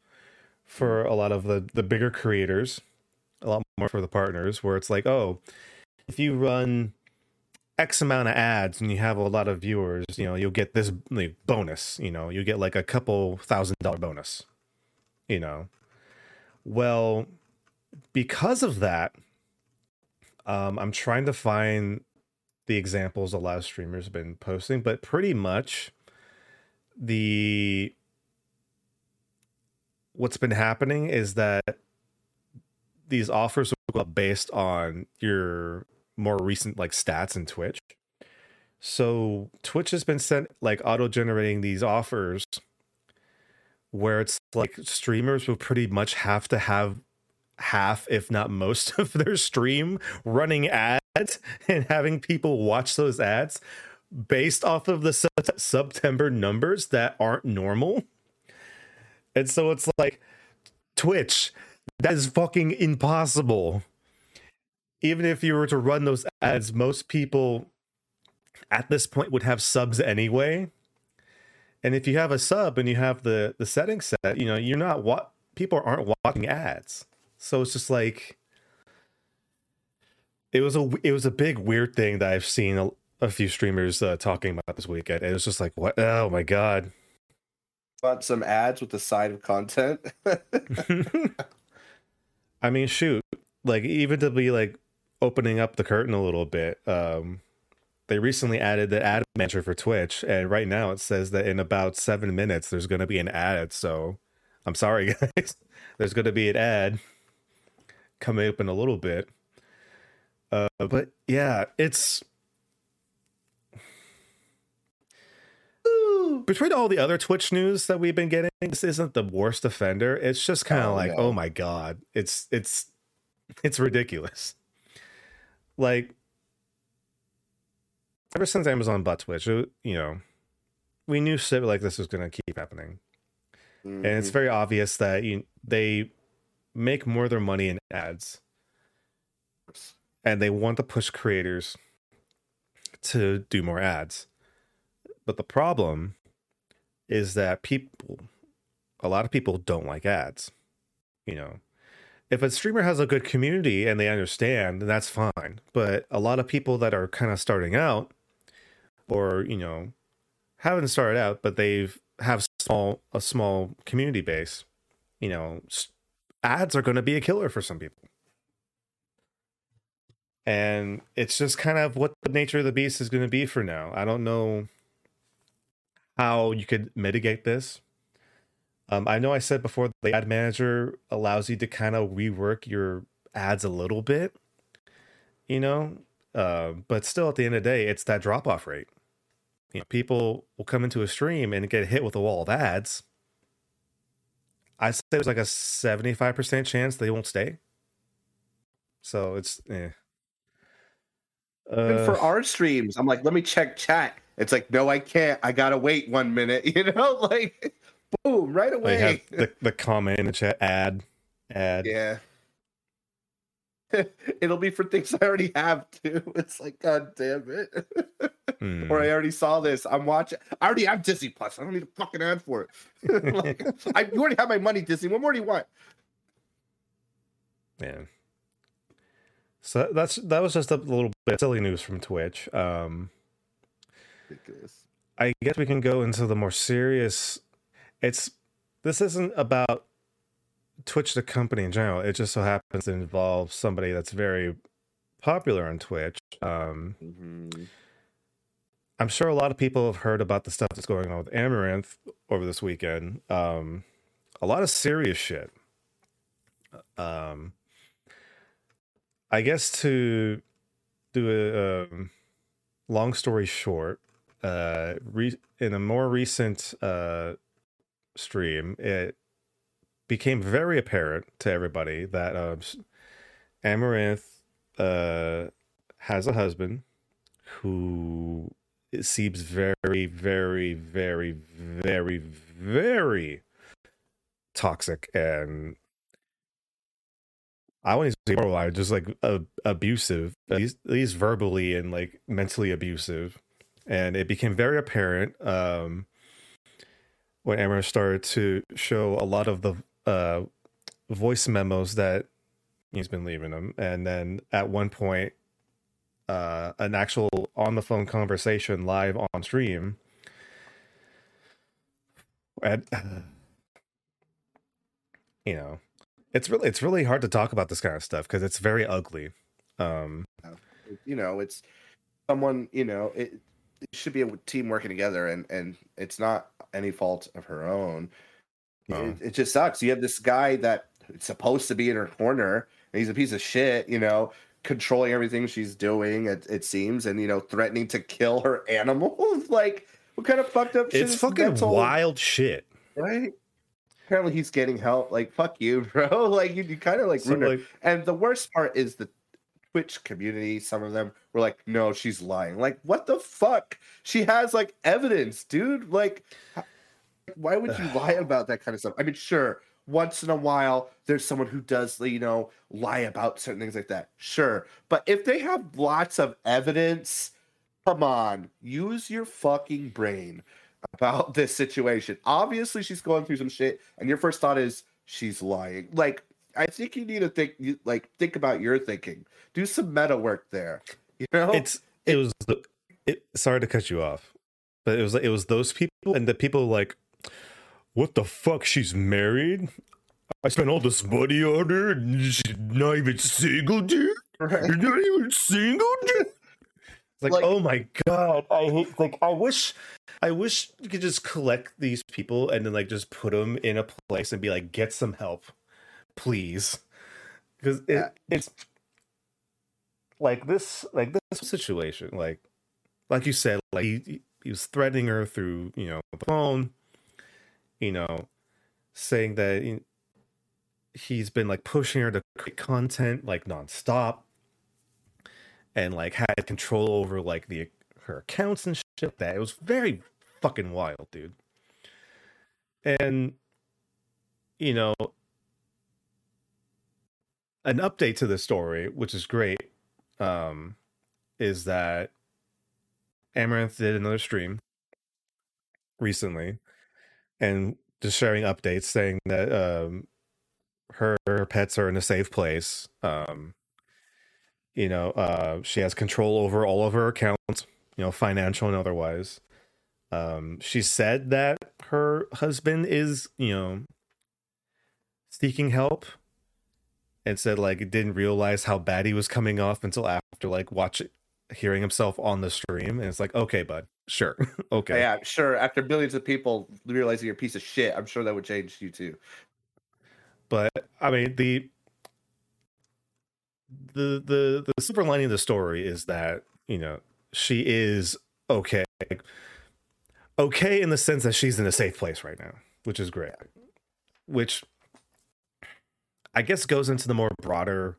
for a lot of the the bigger creators, a lot more for the partners, where it's like, oh, if you run X amount of ads and you have a lot of viewers, you know, you'll get this bonus. You know, you get like a couple thousand dollar bonus. You know, well, because of that, um, I'm trying to find the examples a lot of streamers have been posting, but pretty much the what's been happening is that these offers will up based on your more recent like stats in Twitch. So Twitch has been sent like auto generating these offers where it's like streamers will pretty much have to have half if not most of their stream running ads and having people watch those ads based off of the September numbers that aren't normal. And so it's like Twitch, that is fucking impossible. Even if you were to run those ads, most people at this point would have subs anyway. And if you have a sub and you have the the settings set, you know, you're not what people aren't watching ads. So it's just like it was a it was a big weird thing that I've seen a, few streamers uh, talking about this weekend. It was just like, what? Oh my god! Want some ads with the side of content? I mean, shoot, like even to be like opening up the curtain a little bit. Um, they recently added the ad manager for Twitch, and right now it says that in about seven minutes there's going to be an ad. So I'm sorry, guys. there's going to be an ad coming up in a little bit. Uh, but yeah, it's between all the other Twitch news that we've been getting, this isn't the worst offender. It's just kind of Oh, like, no. oh my god, it's it's it's ridiculous. Like ever since Amazon bought Twitch, it, you know, we knew shit like this was gonna keep happening. and it's mm-hmm. very obvious that you, they make more of their money in ads and they want to push creators to do more ads but the problem is that people a lot of people don't like ads you know. If a streamer has a good community and they understand then that's fine. But a lot of people that are kind of starting out or you know haven't started out but they've have small a small community base you know ads are going to be a killer for some people. And it's just kind of what the nature of the beast is going to be for now. I don't know how you could mitigate this um, i know i said before the ad manager allows you to kind of rework your ads a little bit you know uh, but still at the end of the day it's that drop off rate you know, people will come into a stream and get hit with a wall of ads. I say there's like a 75% chance they won't stay. So it's eh. Uh, for our streams, I'm like, let me check chat. It's like, no, I can't. I gotta wait one minute. You know, like, boom, right they away. have the, the comment in the chat ad ad. yeah. It'll be for things I already have too. It's like, god damn it. Hmm. or I already saw this. I'm watching. I already have Disney Plus. I don't need a fucking ad for it. like, I you already have my money, Disney. What more do you want? Yeah. So that's that was just a little bit silly news from Twitch. Um Ridiculous. I guess we can go into the more serious. It's this isn't about Twitch the company in general. It just so happens to involve somebody that's very popular on Twitch. Um, Mhm. I'm sure a lot of people have heard about the stuff that's going on with Amouranth over this weekend. Um, a lot of serious shit. Um, I guess to do a um, long story short, uh, re- in a more recent uh, stream, it became very apparent to everybody that uh, Amouranth uh, has a husband who seems very, very, very, very, very toxic and I wouldn't say borderline, just like uh, abusive, least, at least verbally and like mentally abusive. And it became very apparent um, when Amber started to show a lot of the uh, voice memos that he's been leaving him. And then at one point, uh, an actual on the phone conversation live on stream. And, you know, it's really it's really hard to talk about this kind of stuff because it's very ugly. Um, you know, it's someone, you know, it should be a team working together and and it's not any fault of her own. No. It, it just sucks. You have this guy that is supposed to be in her corner and he's a piece of shit, you know, controlling everything she's doing, it, it seems, and you know, threatening to kill her animals. like, what kind of fucked up shit it's fucking wild shit. right? Apparently he's getting help. Like, fuck you, bro. Like you, you kind of like So, like, And the worst part is the Twitch community. Some of them were like, "No, she's lying." Like, what the fuck? She has like evidence, dude. Like, why would you lie about that kind of stuff? I mean, sure, once in a while there's someone who does, you know, lie about certain things like that. Sure, but if they have lots of evidence, come on, use your fucking brain about this situation. Obviously, she's going through some shit, and your first thought is she's lying. Like, I think you need to think, like, think about your thinking. Do some meta work there. You know, it's it was the- it sorry to cut you off but it was like it was those people and the people like what the fuck she's married i spent all this money on her and she's not even single dude Right? you're not even single dude it's like, Like- oh my god i hate like i wish i wish you could just collect these people and then like just put them in a place and be like get some help please because it, Yeah. it's like this like this situation like like you said like he, he- was threatening her through you know the phone you know saying that he's been like pushing her to create content like nonstop and like had control over like the her accounts and shit like that. It was very fucking wild dude. And you know, an update to the story, which is great, um, is that Amouranth did another stream recently and just sharing updates saying that um, her, her pets are in a safe place. Um, you know, uh, she has control over all of her accounts, you know, financial and otherwise. Um, she said that her husband is, you know, seeking help and said like didn't realize how bad he was coming off until after like watching hearing himself on the stream and it's like okay bud sure okay Yeah, sure. After millions of people realizing you're a piece of shit, I'm sure that would change you too. but i mean the the the the silver lining of the story is that you know she is okay Like, okay in the sense that she's in a safe place right now which is great which i guess goes into the more broader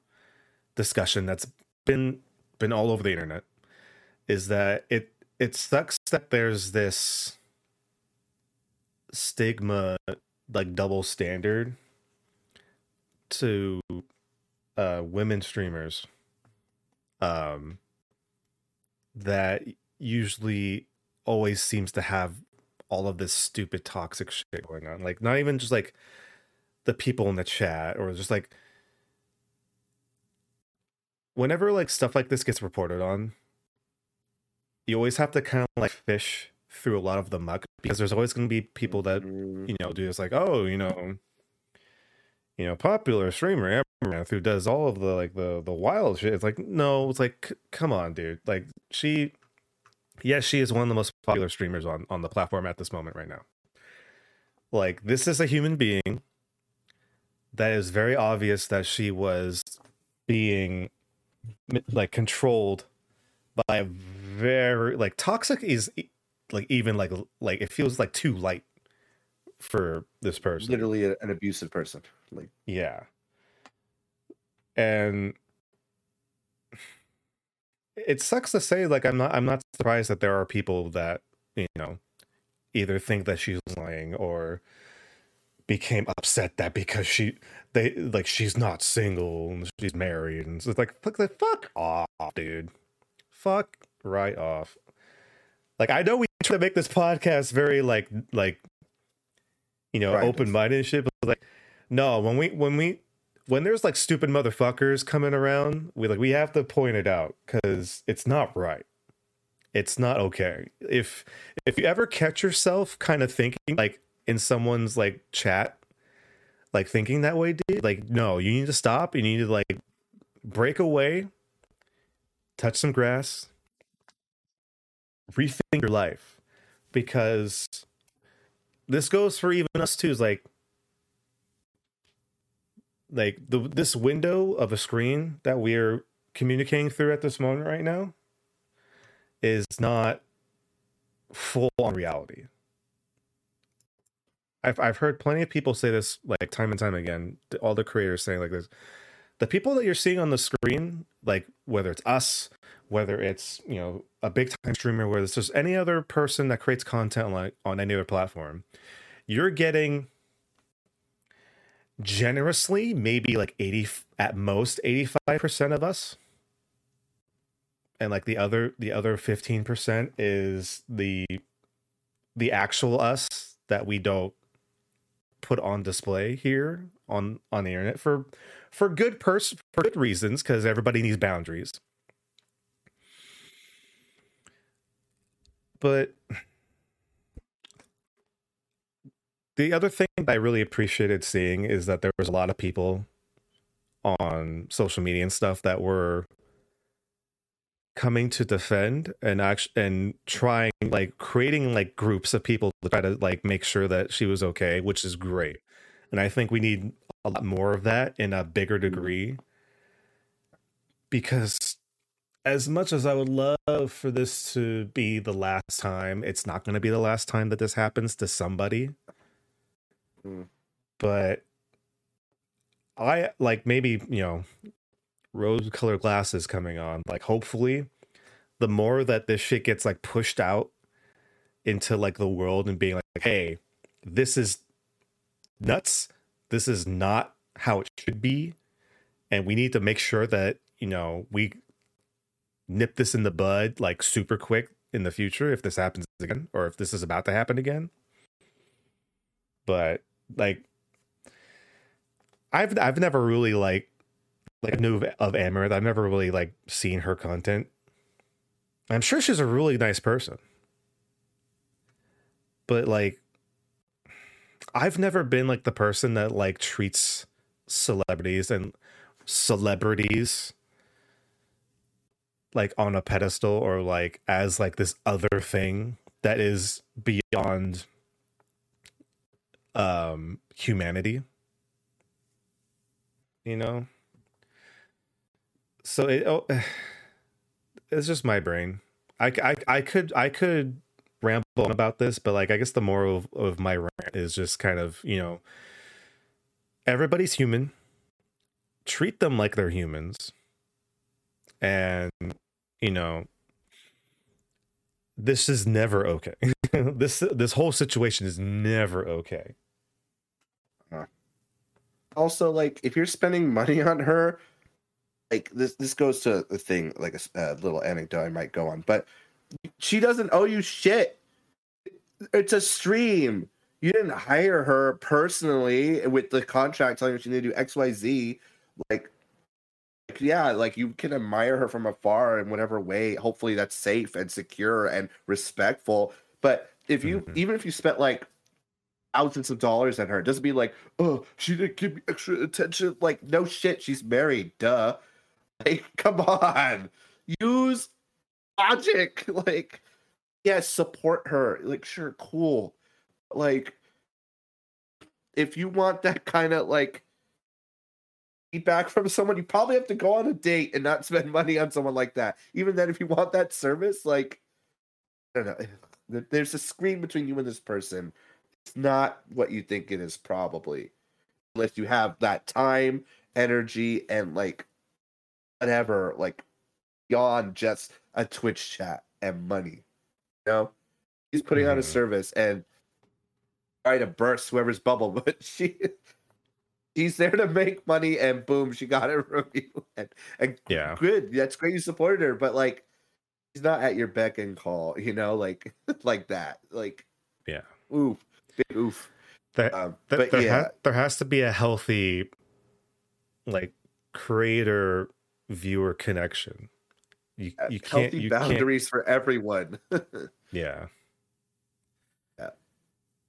discussion that's been been all over the internet is that it it sucks that there's this stigma like double standard to uh women streamers um that usually always seems to have all of this stupid toxic shit going on. Like not even just like the people in the chat or just like whenever like stuff like this gets reported on you always have to kind of like fish through a lot of the muck because there's always going to be people that Mm, you know, do this like, oh, you know, you know, popular streamer who does all of the like the the wild shit. It's like, no, it's like, come on, dude. Like she, yes, she is one of the most popular streamers on on the platform at this moment right now. Like this is a human being that is very obvious that she was being like controlled by a very like toxic is like even like like it feels like too light for this person. Literally a- an abusive person. Like Yeah. And it sucks to say like I'm not I'm not surprised that there are people that, you know, either think that she's lying or became upset that because she they like she's not single and she's married and it's like fuck the fuck off, dude. Fuck right off. Like I know we try to make this podcast very like like you know, Right. open minded and shit, but like no, when we when we when there's like stupid motherfuckers coming around, we like we have to point it out because it's not right. It's not okay. If if you ever catch yourself kind of thinking like in someone's like chat, like thinking that way, dude, like no, you need to stop. You need to like break away, touch some grass, rethink your life, because this goes for even us too. Is like like the this window of a screen that we're communicating through at this moment right now is not full on reality. I've I've heard plenty of people say this like time and time again. All the creators saying like this. The people that you're seeing on the screen, like whether it's us, whether it's you know a big time streamer, whether it's just any other person that creates content like on any other platform, you're getting generously maybe like 80 at most 85% of us and like the other the other 15% is the the actual us that we don't put on display here on on the internet for for good pers- for good reasons because everybody needs boundaries. But the other thing that I really appreciated seeing is that there was a lot of people on social media and stuff that were coming to defend and actually and trying like creating like groups of people to try to like make sure that she was okay, which is great. And I think we need a lot more of that in a bigger degree because as much as I would love for this to be the last time, it's not going to be the last time that this happens to somebody Mm. but I like maybe you know rose colored glasses coming on. Like hopefully, the more that this shit gets like pushed out into like the world and being like, hey, this is nuts. this is not how it should be and we need to make sure that you know we nip this in the bud like super quick in the future if this happens again or if this is about to happen again but like i've i've never really like like knew of, of Amouranth. I've never really like seen her content. I'm sure she's a really nice person. But like I've never been like the person that like treats celebrities and celebrities like on a pedestal or like as like this other thing that is beyond um humanity you know so it oh, it's just my brain. I, I i could i could ramble on about this but like i guess the moral of, of my rant is just kind of you know everybody's human. Treat them like they're humans. And you know this is never okay. This this whole situation is never okay. Uh-huh. Also, like if you're spending money on her, like this this goes to the thing like a little anecdote I might go on, but she doesn't owe you shit. It's a stream. You didn't hire her personally with the contract telling her she need to do X Y Z. Like, like, yeah, like you can admire her from afar in whatever way. Hopefully, that's safe and secure and respectful. But if you Mhm. even if you spent like thousands of dollars on her, it doesn't mean like, oh, she didn't give me extra attention. Like, no shit, she's married. Duh. Like, come on, use logic. Like, yes, support her. Like, sure, cool. Like, if you want that kind of like feedback from someone, you probably have to go on a date and not spend money on someone like that. Even then, if you want that service, like, I don't know. There's a screen between you and this person. It's not what you think it is, probably, unless you have that time, energy, and like whatever, like beyond just a Twitch chat and money. You know, he's putting on a service and try to burst whoever's bubble, but she he's there to make money, and boom, she got it from you, and, and yeah good. That's great you supported her, but like he's not at your beck and call, you know, like like that. Like yeah oof, big oof. that, Um, but there, yeah, ha- there has to be a healthy like creator viewer connection you, you can't healthy you can't boundaries for everyone. yeah Yeah.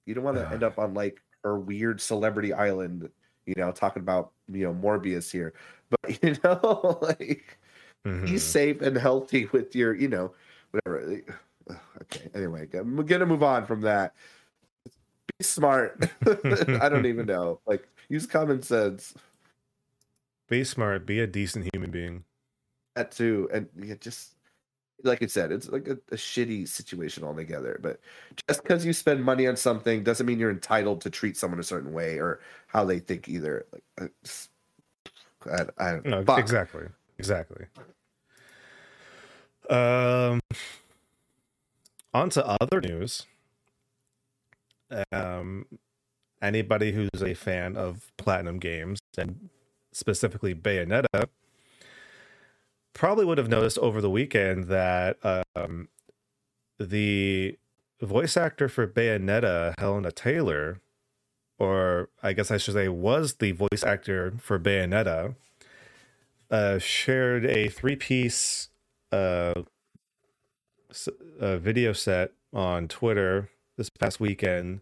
you don't want to Uh. end up on like her weird celebrity island, you know, talking about you know Morbius here. But you know, like be Mhm. safe and healthy with your, you know, whatever. Okay. Anyway, I'm gonna move on from that. Be smart. I don't even know. Like, use common sense. Be smart be a decent human being That too, and yeah, just like you said, it's like a, a shitty situation altogether. But just because you spend money on something doesn't mean you're entitled to treat someone a certain way or how they think either. Like, I, I don't no fuck. exactly exactly um on to other news um anybody who's a fan of platinum games and specifically bayonetta probably would have noticed over the weekend that um the voice actor for bayonetta hellena taylor or i guess i should say was the voice actor for bayonetta uh shared a three-piece uh, s- uh video set on twitter this past weekend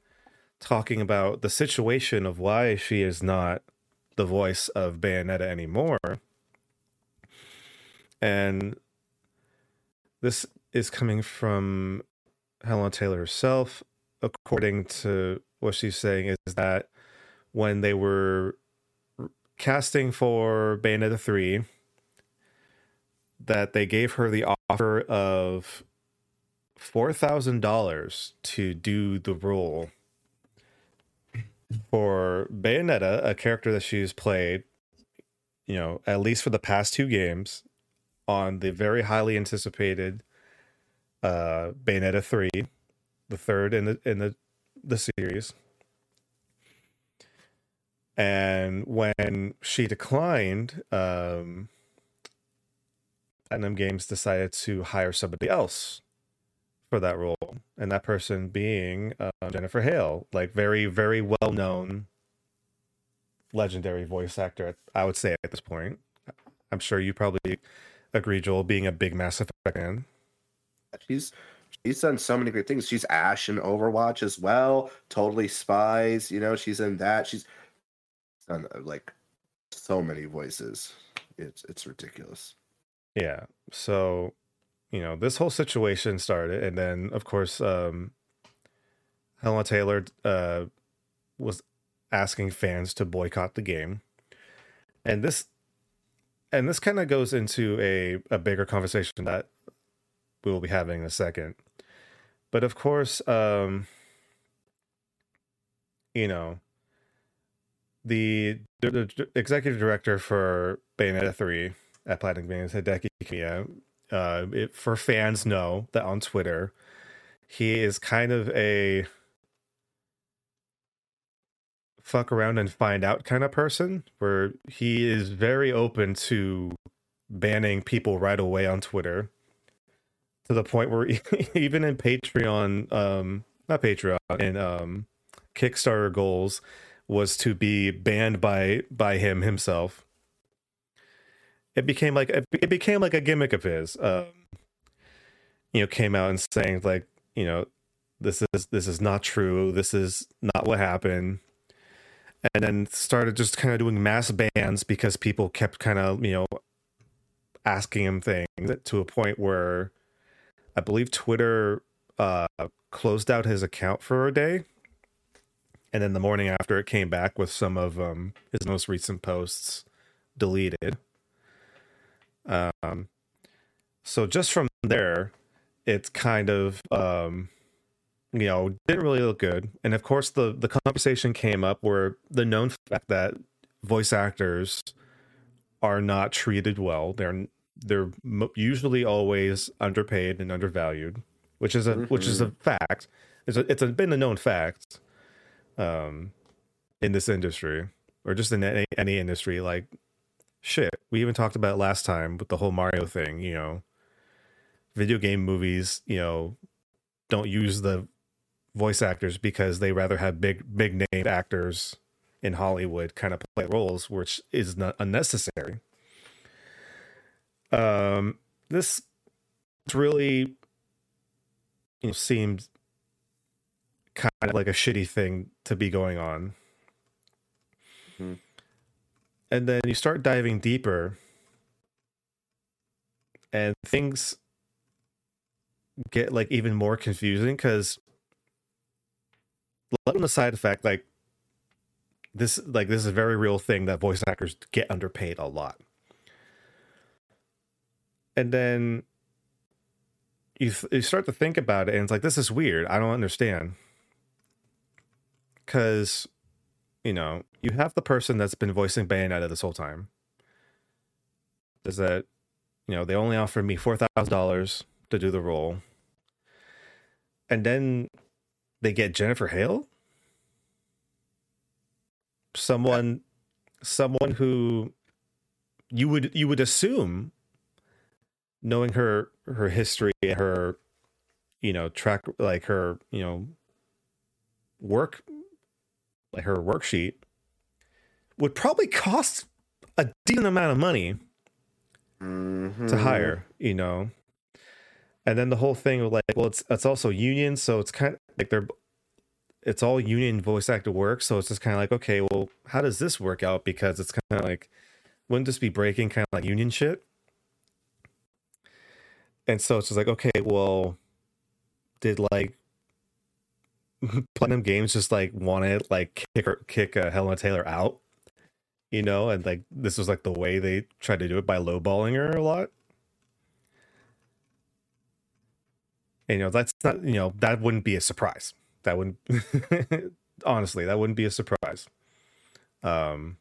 talking about the situation of why she is not the voice of Bayonetta anymore. And this is coming from Helen Taylor herself. According to what she's saying, is that when they were casting for Bayonetta 3, that they gave her the offer of $4,000 to do the role for Bayonetta, a character that she's played, you know, at least for the past two games, on the very highly anticipated uh Bayonetta 3, the third in the in the the series. And when she declined, um, Platinum Games decided to hire somebody else for that role, and that person being uh, Jennifer Hale, like very, very well known, legendary voice actor. I would say at this point. I'm sure you probably agree, Joel, being a big Mass Effect fan. She's she's done so many great things. She's Ash in Overwatch as well. Totally Spies. You know, she's in that. She's done uh, like so many voices. It's it's ridiculous. Yeah. So, you know, this whole situation started, and then of course, um, Hellena Taylor uh, was asking fans to boycott the game, and this, and this kind of goes into a a bigger conversation that we will be having in a second. But of course, um, you know, the, the, the executive director for Bayonetta 3 at Platinum Games, Hideki Kamiya, uh, it, for fans know that on Twitter, he is kind of a fuck around and find out kind of person where he is very open to banning people right away on Twitter to the point where even in Patreon, um, not Patreon, in um, Kickstarter goals was to be banned by by him himself. It became like it became like a gimmick of his. Um, you know, came out and saying like, you know, this is this is not true. This is not what happened. And then started just kind of doing mass bans because people kept kind of you know asking him things to a point where I believe Twitter uh, closed out his account for a day, and then the morning after, it came back with some of um, his most recent posts deleted. Um, so just from there, it's kind of um, you know didn't really look good, and of course the the conversation came up where the known fact that voice actors are not treated well. They're they're usually always underpaid and undervalued, which is a mm-hmm. which is a mm-hmm. fact. It's a, it's a, been a known fact, um, in this industry or just in any, any industry. Like, shit, we even talked about last time with the whole Mario thing. You know, video game movies, you know, don't use the voice actors because they rather have big big name actors in Hollywood kind of play roles, which is not unnecessary um, this really you know, seemed kind of like a shitty thing to be going on. And then you start diving deeper, and things get like even more confusing because let on the side effect like this like this is a very real thing that voice actors get underpaid a lot and then you you start to think about it, and it's like this is weird. I don't understand because you know you have the person that's been voicing Bayonetta this whole time. Does that you know they only offered me four thousand dollars to do the role, and then they get Jennifer Hale, someone, someone who you would you would assume knowing her her history her you know track like her you know work like her worksheet would probably cost a decent amount of money mm-hmm. to hire you know? And then the whole thing of like well it's it's also union so it's kind of like they're it's all union voice actor work so it's just kind of like okay well how does this work out? Because it's kind of like wouldn't this be breaking kind of like union shit? And so it's just like okay well did like platinum games just like wanted like kick her, kick uh, hellena taylor out you know and like this was like the way they tried to do it by lowballing her a lot. And, you know that's not you know that wouldn't be a surprise. That wouldn't honestly that wouldn't be a surprise. Um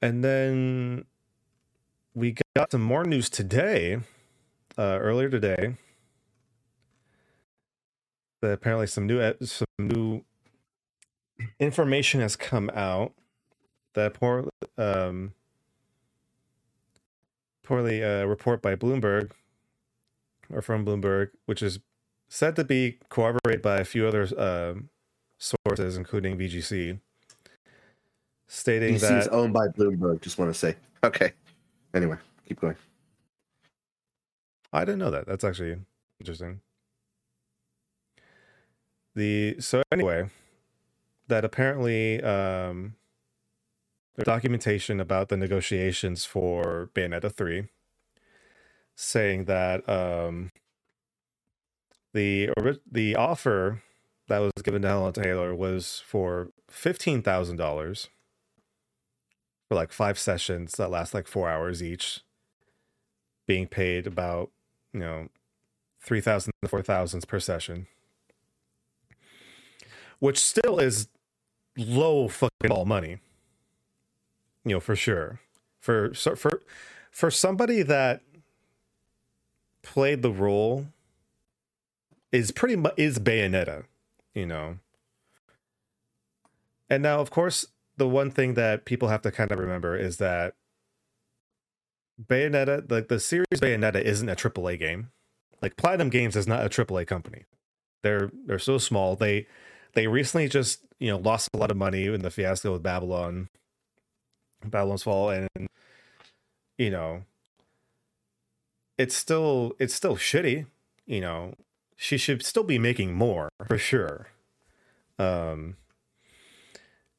and then we got some more news today uh, earlier today that apparently some new some new information has come out that poor um poorly uh, report by Bloomberg or from Bloomberg, which is said to be corroborated by a few other uh, sources, including VGC, stating DC that is owned by Bloomberg. Just want to say. Okay. Anyway, keep going. I didn't know that. That's actually interesting. The so anyway, that apparently um there's documentation about the negotiations for Bayonetta 3 saying that um the the offer that was given to Helen Taylor was for fifteen thousand dollars for like five sessions that last like four hours each, being paid about you know three thousand to four thousands per session, which still is low fucking all money. You know for sure for for for somebody that played the role is pretty much is Bayonetta, you know. And now, of course, the one thing that people have to kind of remember is that Bayonetta, like the series Bayonetta, isn't a AAA game. Like Platinum Games is not a AAA company. They're they're so small. They they recently just you know lost a lot of money in the fiasco with Babylon, Babylon's Fall, and you know it's still it's still shitty. You know she should still be making more for sure. Um,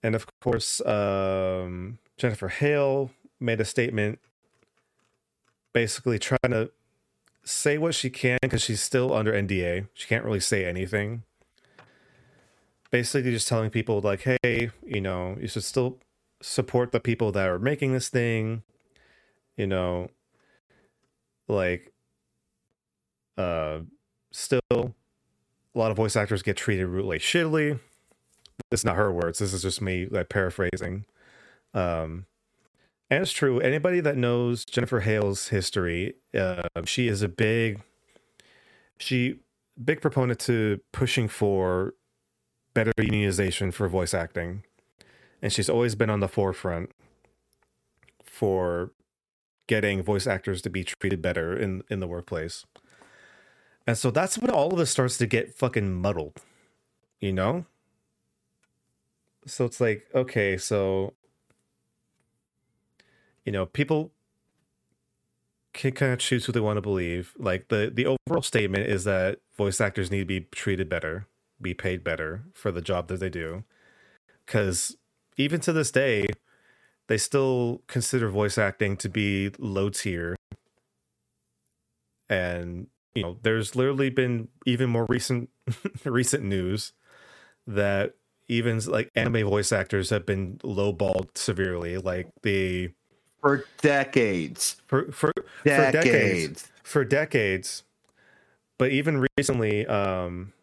and of course, um, Jennifer Hale made a statement basically trying to say what she can because she's still under NDA. She can't really say anything. Basically, just telling people, like, hey, you know, you should still support the people that are making this thing. You know, like, uh, still, a lot of voice actors get treated really shittily it's not her words. This is just me like paraphrasing. Um, and it's true. Anybody that knows Jennifer Hale's history, uh, she is a big, she big proponent to pushing for better unionization for voice acting, and she's always been on the forefront for getting voice actors to be treated better in in the workplace. And so that's when all of this starts to get fucking muddled, you know? so it's like okay so you know people can kind of choose who they want to believe like the the overall statement is that voice actors need to be treated better be paid better for the job that they do because even to this day they still consider voice acting to be low tier and you know there's literally been even more recent recent news that even like anime voice actors have been lowballed severely. Like the for decades, for for decades. for decades, for decades. But even recently, um,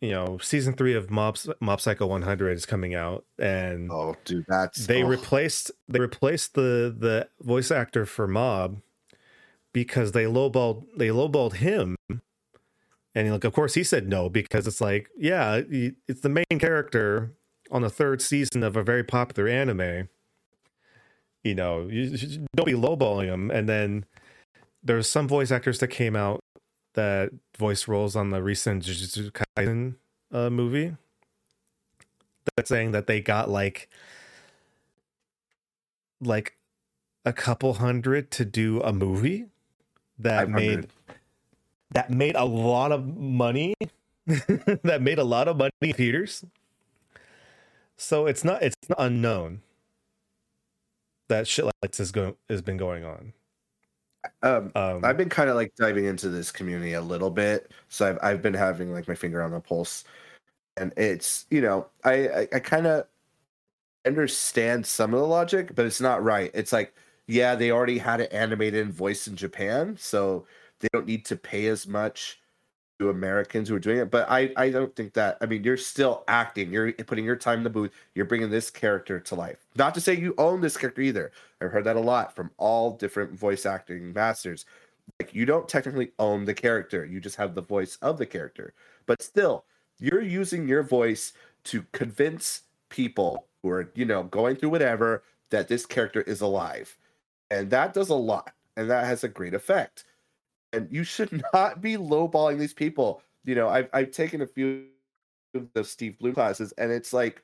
you know, season three of Mob Mob Psycho 100 is coming out, and oh, dude, that's they oh. replaced they replaced the the voice actor for Mob because they lowballed they lowballed him and like, of course, he said no because it's like, yeah, it's the main character on the third season of a very popular anime. You know, you don't be lowballing him. And then there's some voice actors that came out that voice roles on the recent Jujutsu Kaisen uh, movie. That's saying that they got like like a couple hundred to do a movie that made that made a lot of money that made a lot of money in theaters. So it's not it's not unknown that shit like this is going has been going on um, um, I've been kind of like diving into this community a little bit, so I've I've been having like my finger on the pulse, and it's you know I I, I kind of understand some of the logic, but it's not right. It's like yeah, they already had it animated in voice in Japan, so they don't need to pay as much to Americans who are doing it. But I, I don't think that. I mean, you're still acting. You're putting your time in the booth. You're bringing this character to life. Not to say you own this character either. I've heard that a lot from all different voice acting masters. Like you don't technically own the character. You just have the voice of the character. But still, you're using your voice to convince people who are, you know, going through whatever that this character is alive. And that does a lot. And that has a great effect. And you should not be lowballing these people. You know, I've, I've taken a few of the Steve Blum classes, and it's like,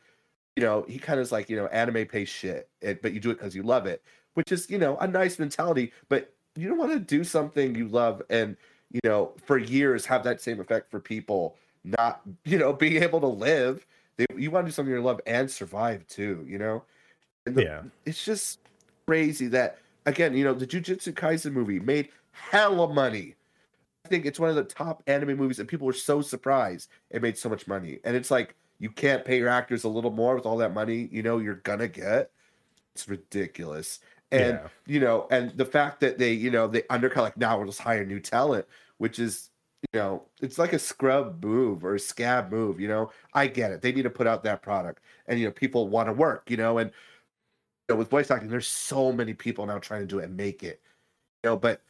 you know, he kind of is like, you know, anime pays shit, but you do it because you love it, which is, you know, a nice mentality. But you don't want to do something you love and, you know, for years have that same effect for people not, you know, being able to live. They, you want to do something you love and survive too, you know? And the, Yeah. It's just crazy that, again, you know, the Jujutsu Kaisen movie made hella money. I think it's one of the top anime movies, and people were so surprised it made so much money. And it's like, you can't pay your actors a little more with all that money, you know, you're gonna get. It's ridiculous. And Yeah. you know, and the fact that they, you know, they undercut like now we'll just hire new talent, which is, you know, it's like a scrub move or a scab move, you know. I get it. They need to put out that product. And you know, people want to work, you know, and you know, with voice acting, there's so many people now trying to do it and make it. You know, but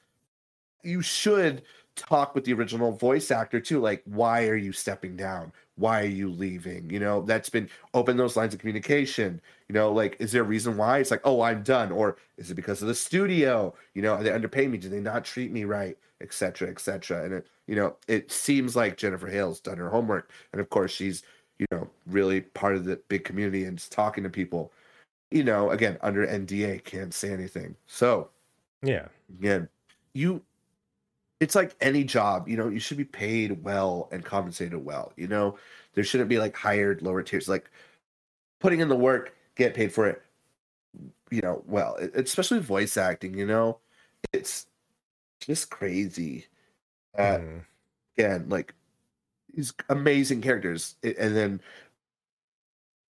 you should talk with the original voice actor too like why are you stepping down? Why are you leaving? You know that's been open those lines of communication. You know like is there a reason why? It's like oh i'm done or is it because of the studio? You know are they underpaying me. Do they not treat me right? Etc etc and it you know it seems like jennifer hale's done her homework. And of course she's you know really part of the big community and talking to people you know again under nda can't say anything. So Yeah. again, you it's like any job, you know, you should be paid well and compensated well. You know, there shouldn't be like hired lower tiers, like putting in the work, get paid for it. You know, well, it- especially voice acting, you know, it's just crazy. Uh, Mhm. again, like these amazing characters, and then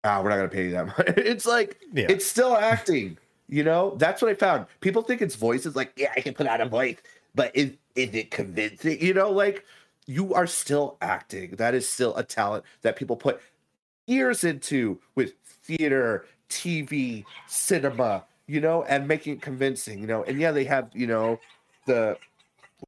ah, we're not gonna pay you that much. It's like Yeah. it's still acting. You know, that's what I found. People think it's voices. Like, yeah, I can put out a voice, but is is it convincing? You know, like you are still acting. That is still a talent that people put years into with theater, TV, cinema. You know, and making it convincing. You know, and yeah, they have you know the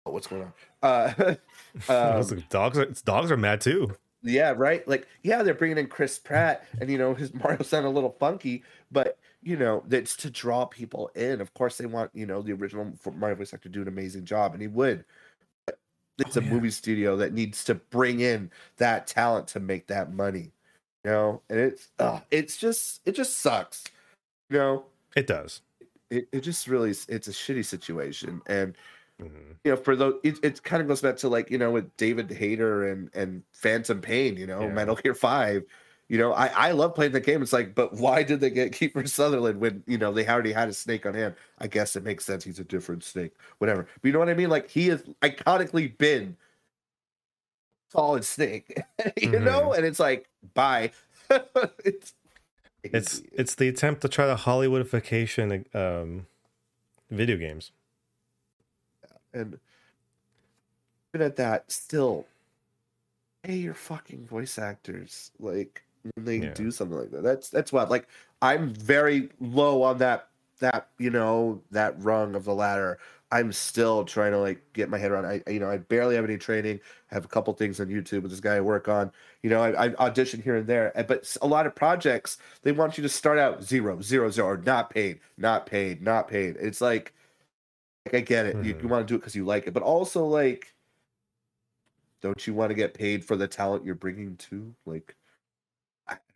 oh, what's going on. Uh, um, dogs are dogs are mad too. yeah, right. Like, yeah, they're bringing in Chris Pratt, and you know his Mario sound a little funky, but you know that's to draw people in. Of course, they want you know the original Mario voice actor to do an amazing job, and he would. But it's Oh, a yeah. movie studio that needs to bring in that talent to make that money, you know. And it's uh, it's just it just sucks, you know. It does. It it just really it's a shitty situation, and Mhm. you know, for those, it, it kind of goes back to like, you know, with David Hayter and and Phantom Pain, you know, Yeah. Metal Gear Five. You know, I I love playing the game. It's like, but why did they get Kiefer Sutherland when you know they already had a snake on hand? I guess it makes sense. He's a different snake, whatever. But you know what I mean? Like he has iconically been solid snake, you know, and it's like, bye. it's It's it's the attempt to try to Hollywoodification um video games. and even at that, still pay your fucking voice actors like when they Yeah. do something like that. That's that's what like I'm very low on that that you know that rung of the ladder. I'm still trying to like get my head around. I you know I barely have any training. I have a couple things on YouTube with this guy I work on. You know I, I audition here and there, but a lot of projects they want you to start out zero zero zero not paid, not paid, not paid. It's like like I get it. You, you Mhm. want to do it because you like it, but also like, don't you want to get paid for the talent you're bringing to? Like, I don't know.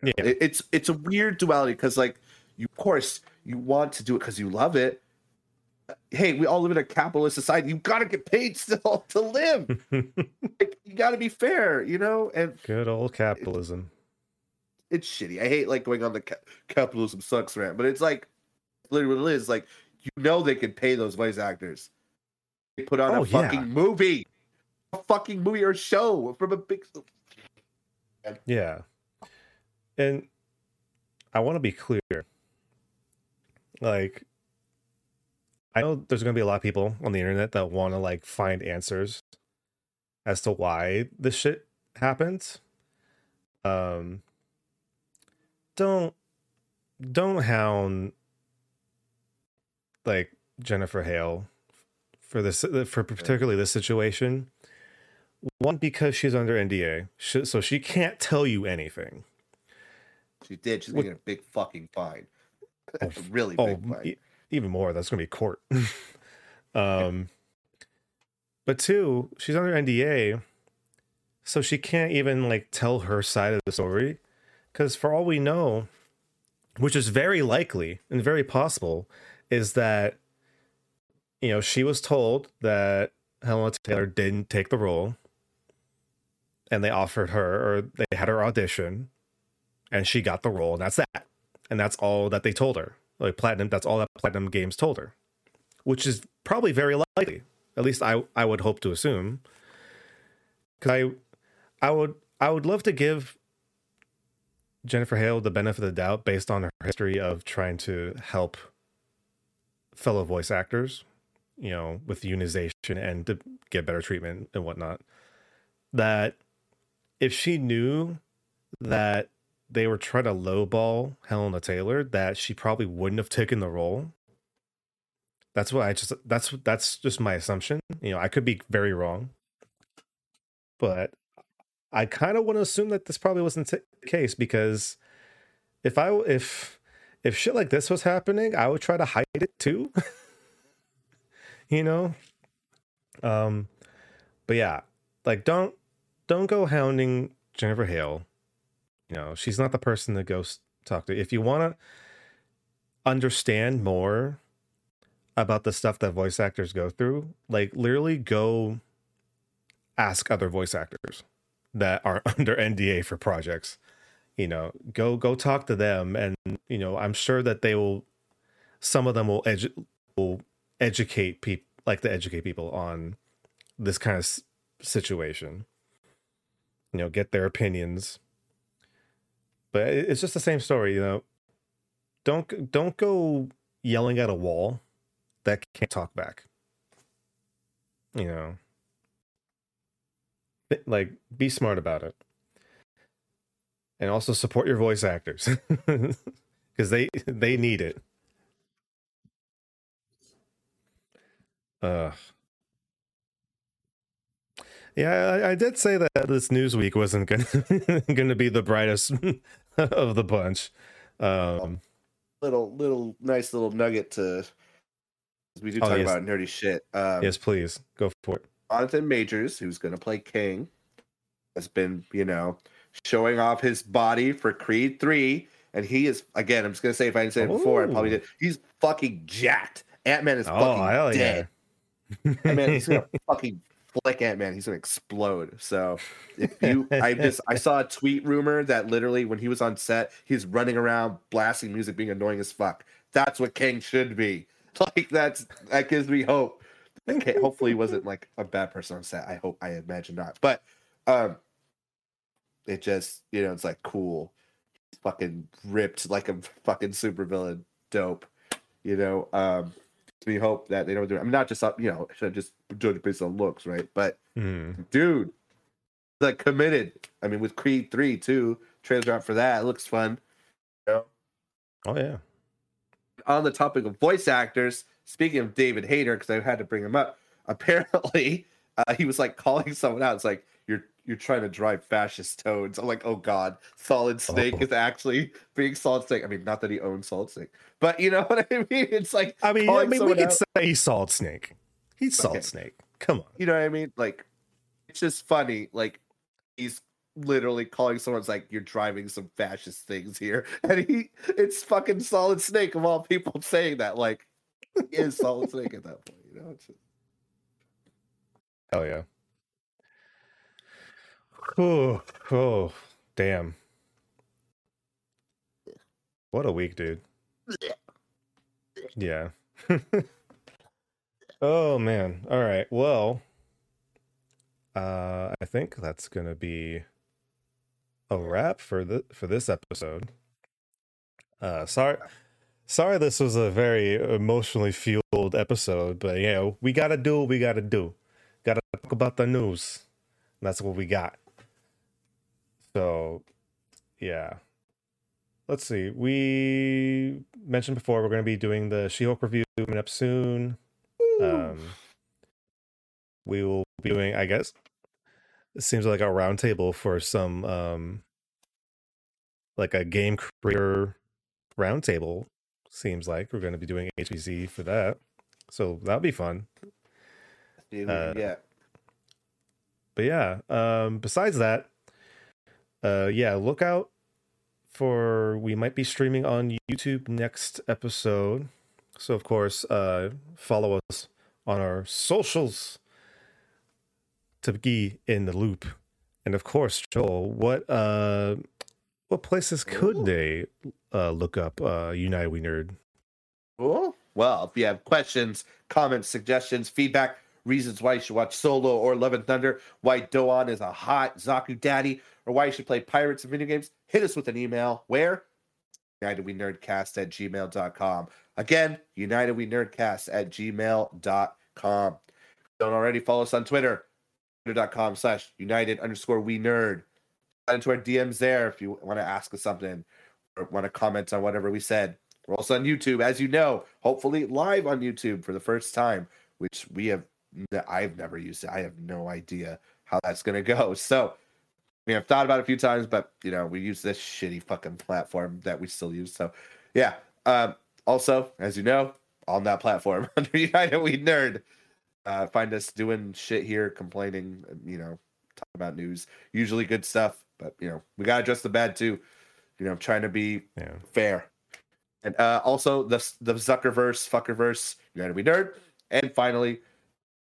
Yeah. It- it's it's a weird duality because like, you of course you want to do it because you love it. Uh, hey, we all live in a capitalist society. You got to get paid still to live. Like, you got to be fair, you know. And Good old capitalism. it's shitty. I hate like going on the ca- capitalism sucks rant, but it's like literally what it is. Like you know they can pay those voice actors. They put on Oh, a yeah. fucking movie, a fucking movie or show from a big. Yeah. And I want to be clear. Like I know there's going to be a lot of people on the internet that want to like find answers as to why this shit happened. Um don't don't hound like Jennifer Hale for this for particularly this situation. One because she's under NDA, so she can't tell you anything. She did. She's What- getting a big fucking fine. Oh, a really oh, big fine. e- even more. That's gonna be court. um, but two, she's under NDA, so she can't even like tell her side of the story. Because for all we know, which is very likely and very possible, is that you know she was told that Hellena Taylor didn't take the role, and they offered her or they had her audition, and she got the role, and that's that and that's all that they told her. Like platinum, that's all that platinum games told her, which is probably very likely. At least I I would hope to assume. Because I I would I would love to give Jennifer Hale the benefit of the doubt based on her history of trying to help fellow voice actors, you know, with unionization and to get better treatment and whatnot. That if she knew that they were trying to lowball Hellena Taylor that she probably wouldn't have taken the role. That's what I just that's that's just my assumption. You know, I could be very wrong. But I kind of want to assume that this probably wasn't the case because if I if if shit like this was happening, I would try to hide it too. you know? Um but yeah, like don't don't go hounding Jennifer Hale you know, she's not the person to go s- talk to. If you want to understand more about the stuff that voice actors go through, like literally go ask other voice actors that are under NDA for projects. You know, go go talk to them, and you know, I'm sure that they will. Some of them will edu- will educate people, like to educate people on this kind of s- situation. You know, get their opinions but it's just the same story you know. Don't don't go yelling at a wall that can't talk back. You know. Like be smart about it. And also support your voice actors. Because they they need it. Uh yeah I, I did say that this news week wasn't gonna gonna be the brightest of the bunch um Little little nice little nugget to we do Oh, talk yes. about nerdy shit. Um, yes please go for it Jonathan Majors, who's going to play Kang, has been, you know, showing off his body for Creed 3. And he is, again, I'm just going to say, if I didn't say it before, I probably did. He's fucking jacked. Ant Man is oh fucking hell dead. yeah Ant Man, he's to fucking flick Ant Man. He's to explode. So if you, I just, I saw a tweet rumor that literally when he was on set, he's running around blasting music, being annoying as fuck. That's what Kang should be. Like, that's, that gives me hope. Okay, hopefully he wasn't like a bad person on set. I hope I imagine not. But um it just, you know, it's like cool. He's fucking ripped like a fucking supervillain. Dope. You know, um we hope that they don't do it. I mean not just uh, you know, should just judge based on looks, right? But Hmm. dude, like committed. I mean with Creed 3 too. Trailer out for that. It looks fun. You know? oh yeah on the topic of voice actors, speaking of David Hayter, because I had to bring him up. Apparently, uh, he was like calling someone out. It's like you're trying to drive fascist tones. I'm like, oh god, Solid Snake Oh. is actually being Solid Snake. I mean, not that he owns Solid Snake, but you know what I mean. It's like i mean i mean we could out. say he's solid snake he's solid Okay. snake come on you know what I mean? Like, it's just funny. Like, he's literally calling someone's like, "You're driving some fascist things here," and he, it's fucking Solid Snake of all people saying that. Like, he is Solid Snake at that point. You know, it's just, hell yeah oh oh damn. What a week dude. Yeah. Oh man. All right. Well uh i think that's gonna be a wrap for the for this episode. Uh sorry sorry this was a very emotionally fueled episode but you know we gotta do what we gotta do. Gotta talk about the news. That's what we got so yeah let's see we mentioned before we're going to be doing the she-hulk review coming up soon um we will be doing i guess it seems like a roundtable for some um like a game creator roundtable. Seems like we're going to be doing HBC for that, so that'll be fun. Uh, yeah. But yeah, um, besides that, uh, yeah, look out for we might be streaming on YouTube next episode. So of course, uh, follow us on our socials to be in the loop. And of course, Joel, what uh, what places could Ooh. they uh, look up uh, United We Nerd? Cool. Well, if you have questions, comments, suggestions, feedback, reasons why you should watch Solo or Love and Thunder, why Doan is a hot Zaku daddy, or why you should play Pirates and video games, hit us with an email. Where? UnitedWeNerdcast at gmail.com. Again, UnitedWeNerdcast at gmail.com. Don't already follow us on Twitter, twitter.com slash United underscore We Nerd. Slide into our DMs there if you want to ask us something or want to comment on whatever we said. We're also on YouTube, as you know, hopefully live on YouTube for the first time, which we have, I've never used it. I have no idea how that's going to go. So we have thought about it a few times, but, you know, we use this shitty fucking platform that we still use. So, yeah. Um, also, as you know, on that platform under United We Nerd, uh, find us doing shit here, complaining, you know, talk about news, usually good stuff, but, you know, we got to address the bad too. You know, I'm trying to be Yeah. fair. And uh, also the the Zuckerverse, Fuckerverse, United We Nerd, and finally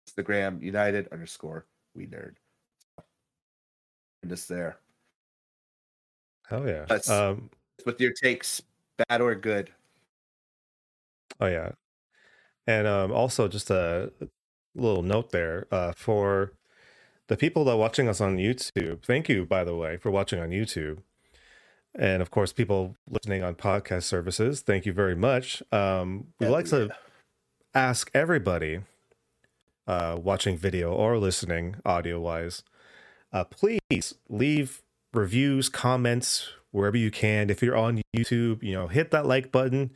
Instagram United underscore We Nerd. And just there Hell yeah. Let's- Um, with your takes, bad or good. Oh yeah, and um, also just a little note there uh, for the people that are watching us on YouTube. Thank you, by the way, for watching on YouTube, and of course, people listening on podcast services. Thank you very much. Um, we'd Hell like to ask everybody uh, watching video or listening audio wise, uh, please leave reviews, comments wherever you can. If you're on YouTube, you know, hit that like button.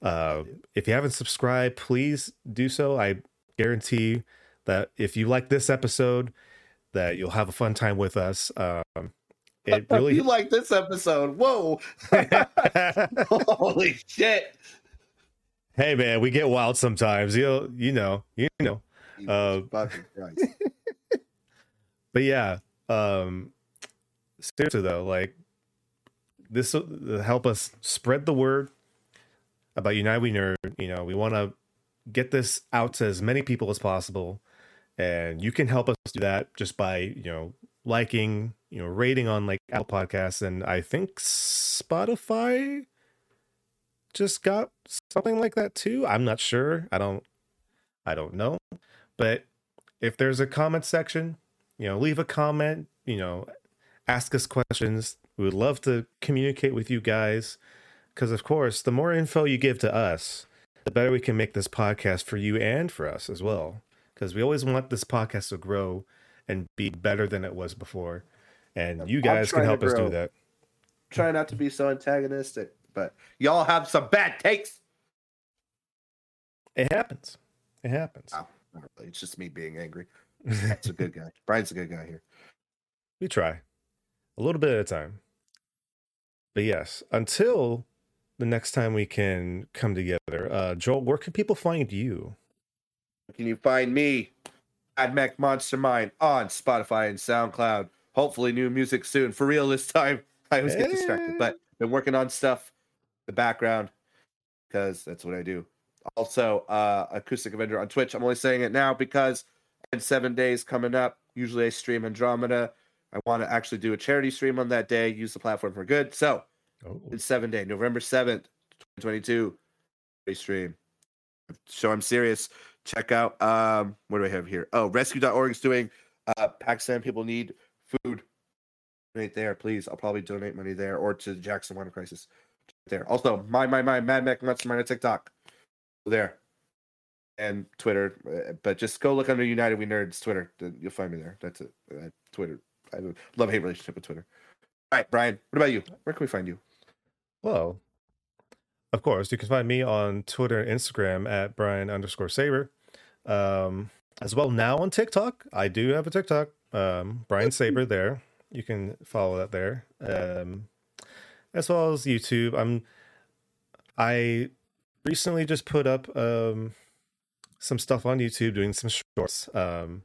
Uh, if you haven't subscribed, please do so. I guarantee that if you like this episode, that you'll have a fun time with us. Um, it really you like this episode? Whoa! Holy shit! hey man, we get wild sometimes. You you know you know. Uh, Jesus fucking Christ. but yeah um seriously though like this will help us spread the word about united we nerd. You know we want to get this out to as many people as possible and you can help us do that just by you know liking you know rating on like apple podcasts and i think spotify just got something like that too. I'm not sure. I don't i don't know but if there's a comment section you know leave a comment you know ask us questions. We would love to communicate with you guys. Because of course the more info you give to us the better we can make this podcast for you and for us as well. Because we always want this podcast to grow and be better than it was before. And you guys can help us do that. Try not to be so antagonistic, but y'all have some bad takes. it happens. It happens. Not really. It's just me being angry. That's a good guy. Brian's a good guy here. we try a little bit at a time but yes until the next time we can come together uh joel where can people find you Can you find me, Admech Monster Mind, on Spotify and SoundCloud? Hopefully, new music soon. For real this time. I always get distracted, but been working on stuff, the background, because that's what I do. Also, uh, Acoustic Avenger on Twitch. I'm only saying it now because in seven days coming up, usually I stream Andromeda. I want to actually do a charity stream on that day, use the platform for good. So, oh it's seven day, November 7th, 2022. Free stream. So I'm serious. Check out um what do I have here? Oh, rescue.org is doing uh Pakistan people need food. Right there, please. I'll probably donate money there or to Jackson Water Crisis. There. Also, my my my Mad Mac Mastermind on TikTok. There. And Twitter. uh, But just go look under United We Nerds Twitter. then You'll find me there. That's it. Uh, Twitter. I have a love hate relationship with Twitter. All right, Brian, what about you? Where can we find you? Well, of course, you can find me on Twitter and Instagram at Brian underscore Saber. Um, as well now on TikTok. I do have a TikTok. Um, Brian Saber there. You can follow that there. Um, as well as YouTube. I'm I recently just put up um some stuff on YouTube doing some shorts. Um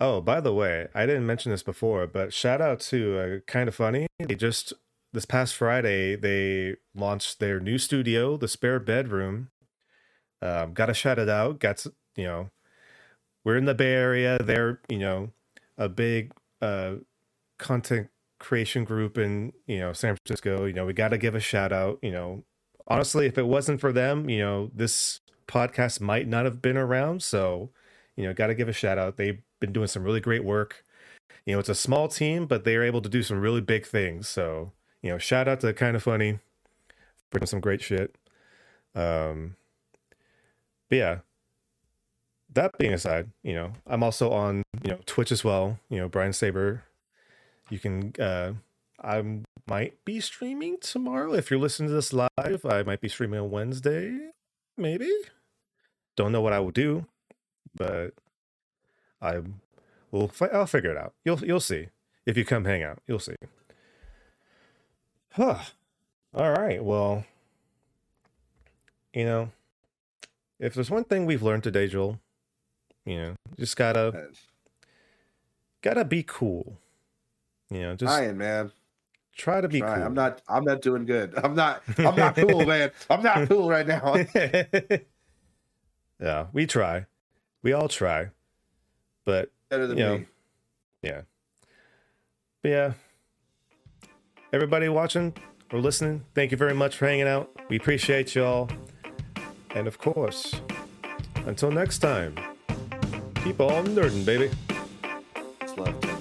Oh, by the way, I didn't mention this before, but shout out to uh, Kind of Funny. They just this past Friday they launched their new studio, the Spare Bedroom. Um, got to shout it out. Got you know, we're in the Bay Area. They're you know a big uh, content creation group in you know San Francisco. You know, we got to give a shout out. You know, honestly, if it wasn't for them, you know, this podcast might not have been around. So, you know, got to give a shout out. They've been doing some really great work. You know, it's a small team, but they are able to do some really big things. So, you know, shout out to Kind of Funny for doing some great shit. Um, but yeah, that being aside, you know, I'm also on, you know, Twitch as well. You know, Brian Saber. You can uh I might be streaming tomorrow. If you're listening to this live, I might be streaming on Wednesday, maybe. Don't know what I will do, but I will. I'll figure it out. You'll you'll see if you come hang out. You'll see. Huh. All right. Well, you know, if there's one thing we've learned today, Joel, you know, just gotta gotta be cool. You know, just trying, man. Try to be trying. cool. I'm not. I'm not doing good. I'm not. I'm not cool, man. I'm not cool right now. yeah, we try. We all try, but Better than you know, me. yeah, but yeah. Everybody watching or listening, thank you very much for hanging out. We appreciate y'all, and of course, until next time, keep on nerding, baby. It's love.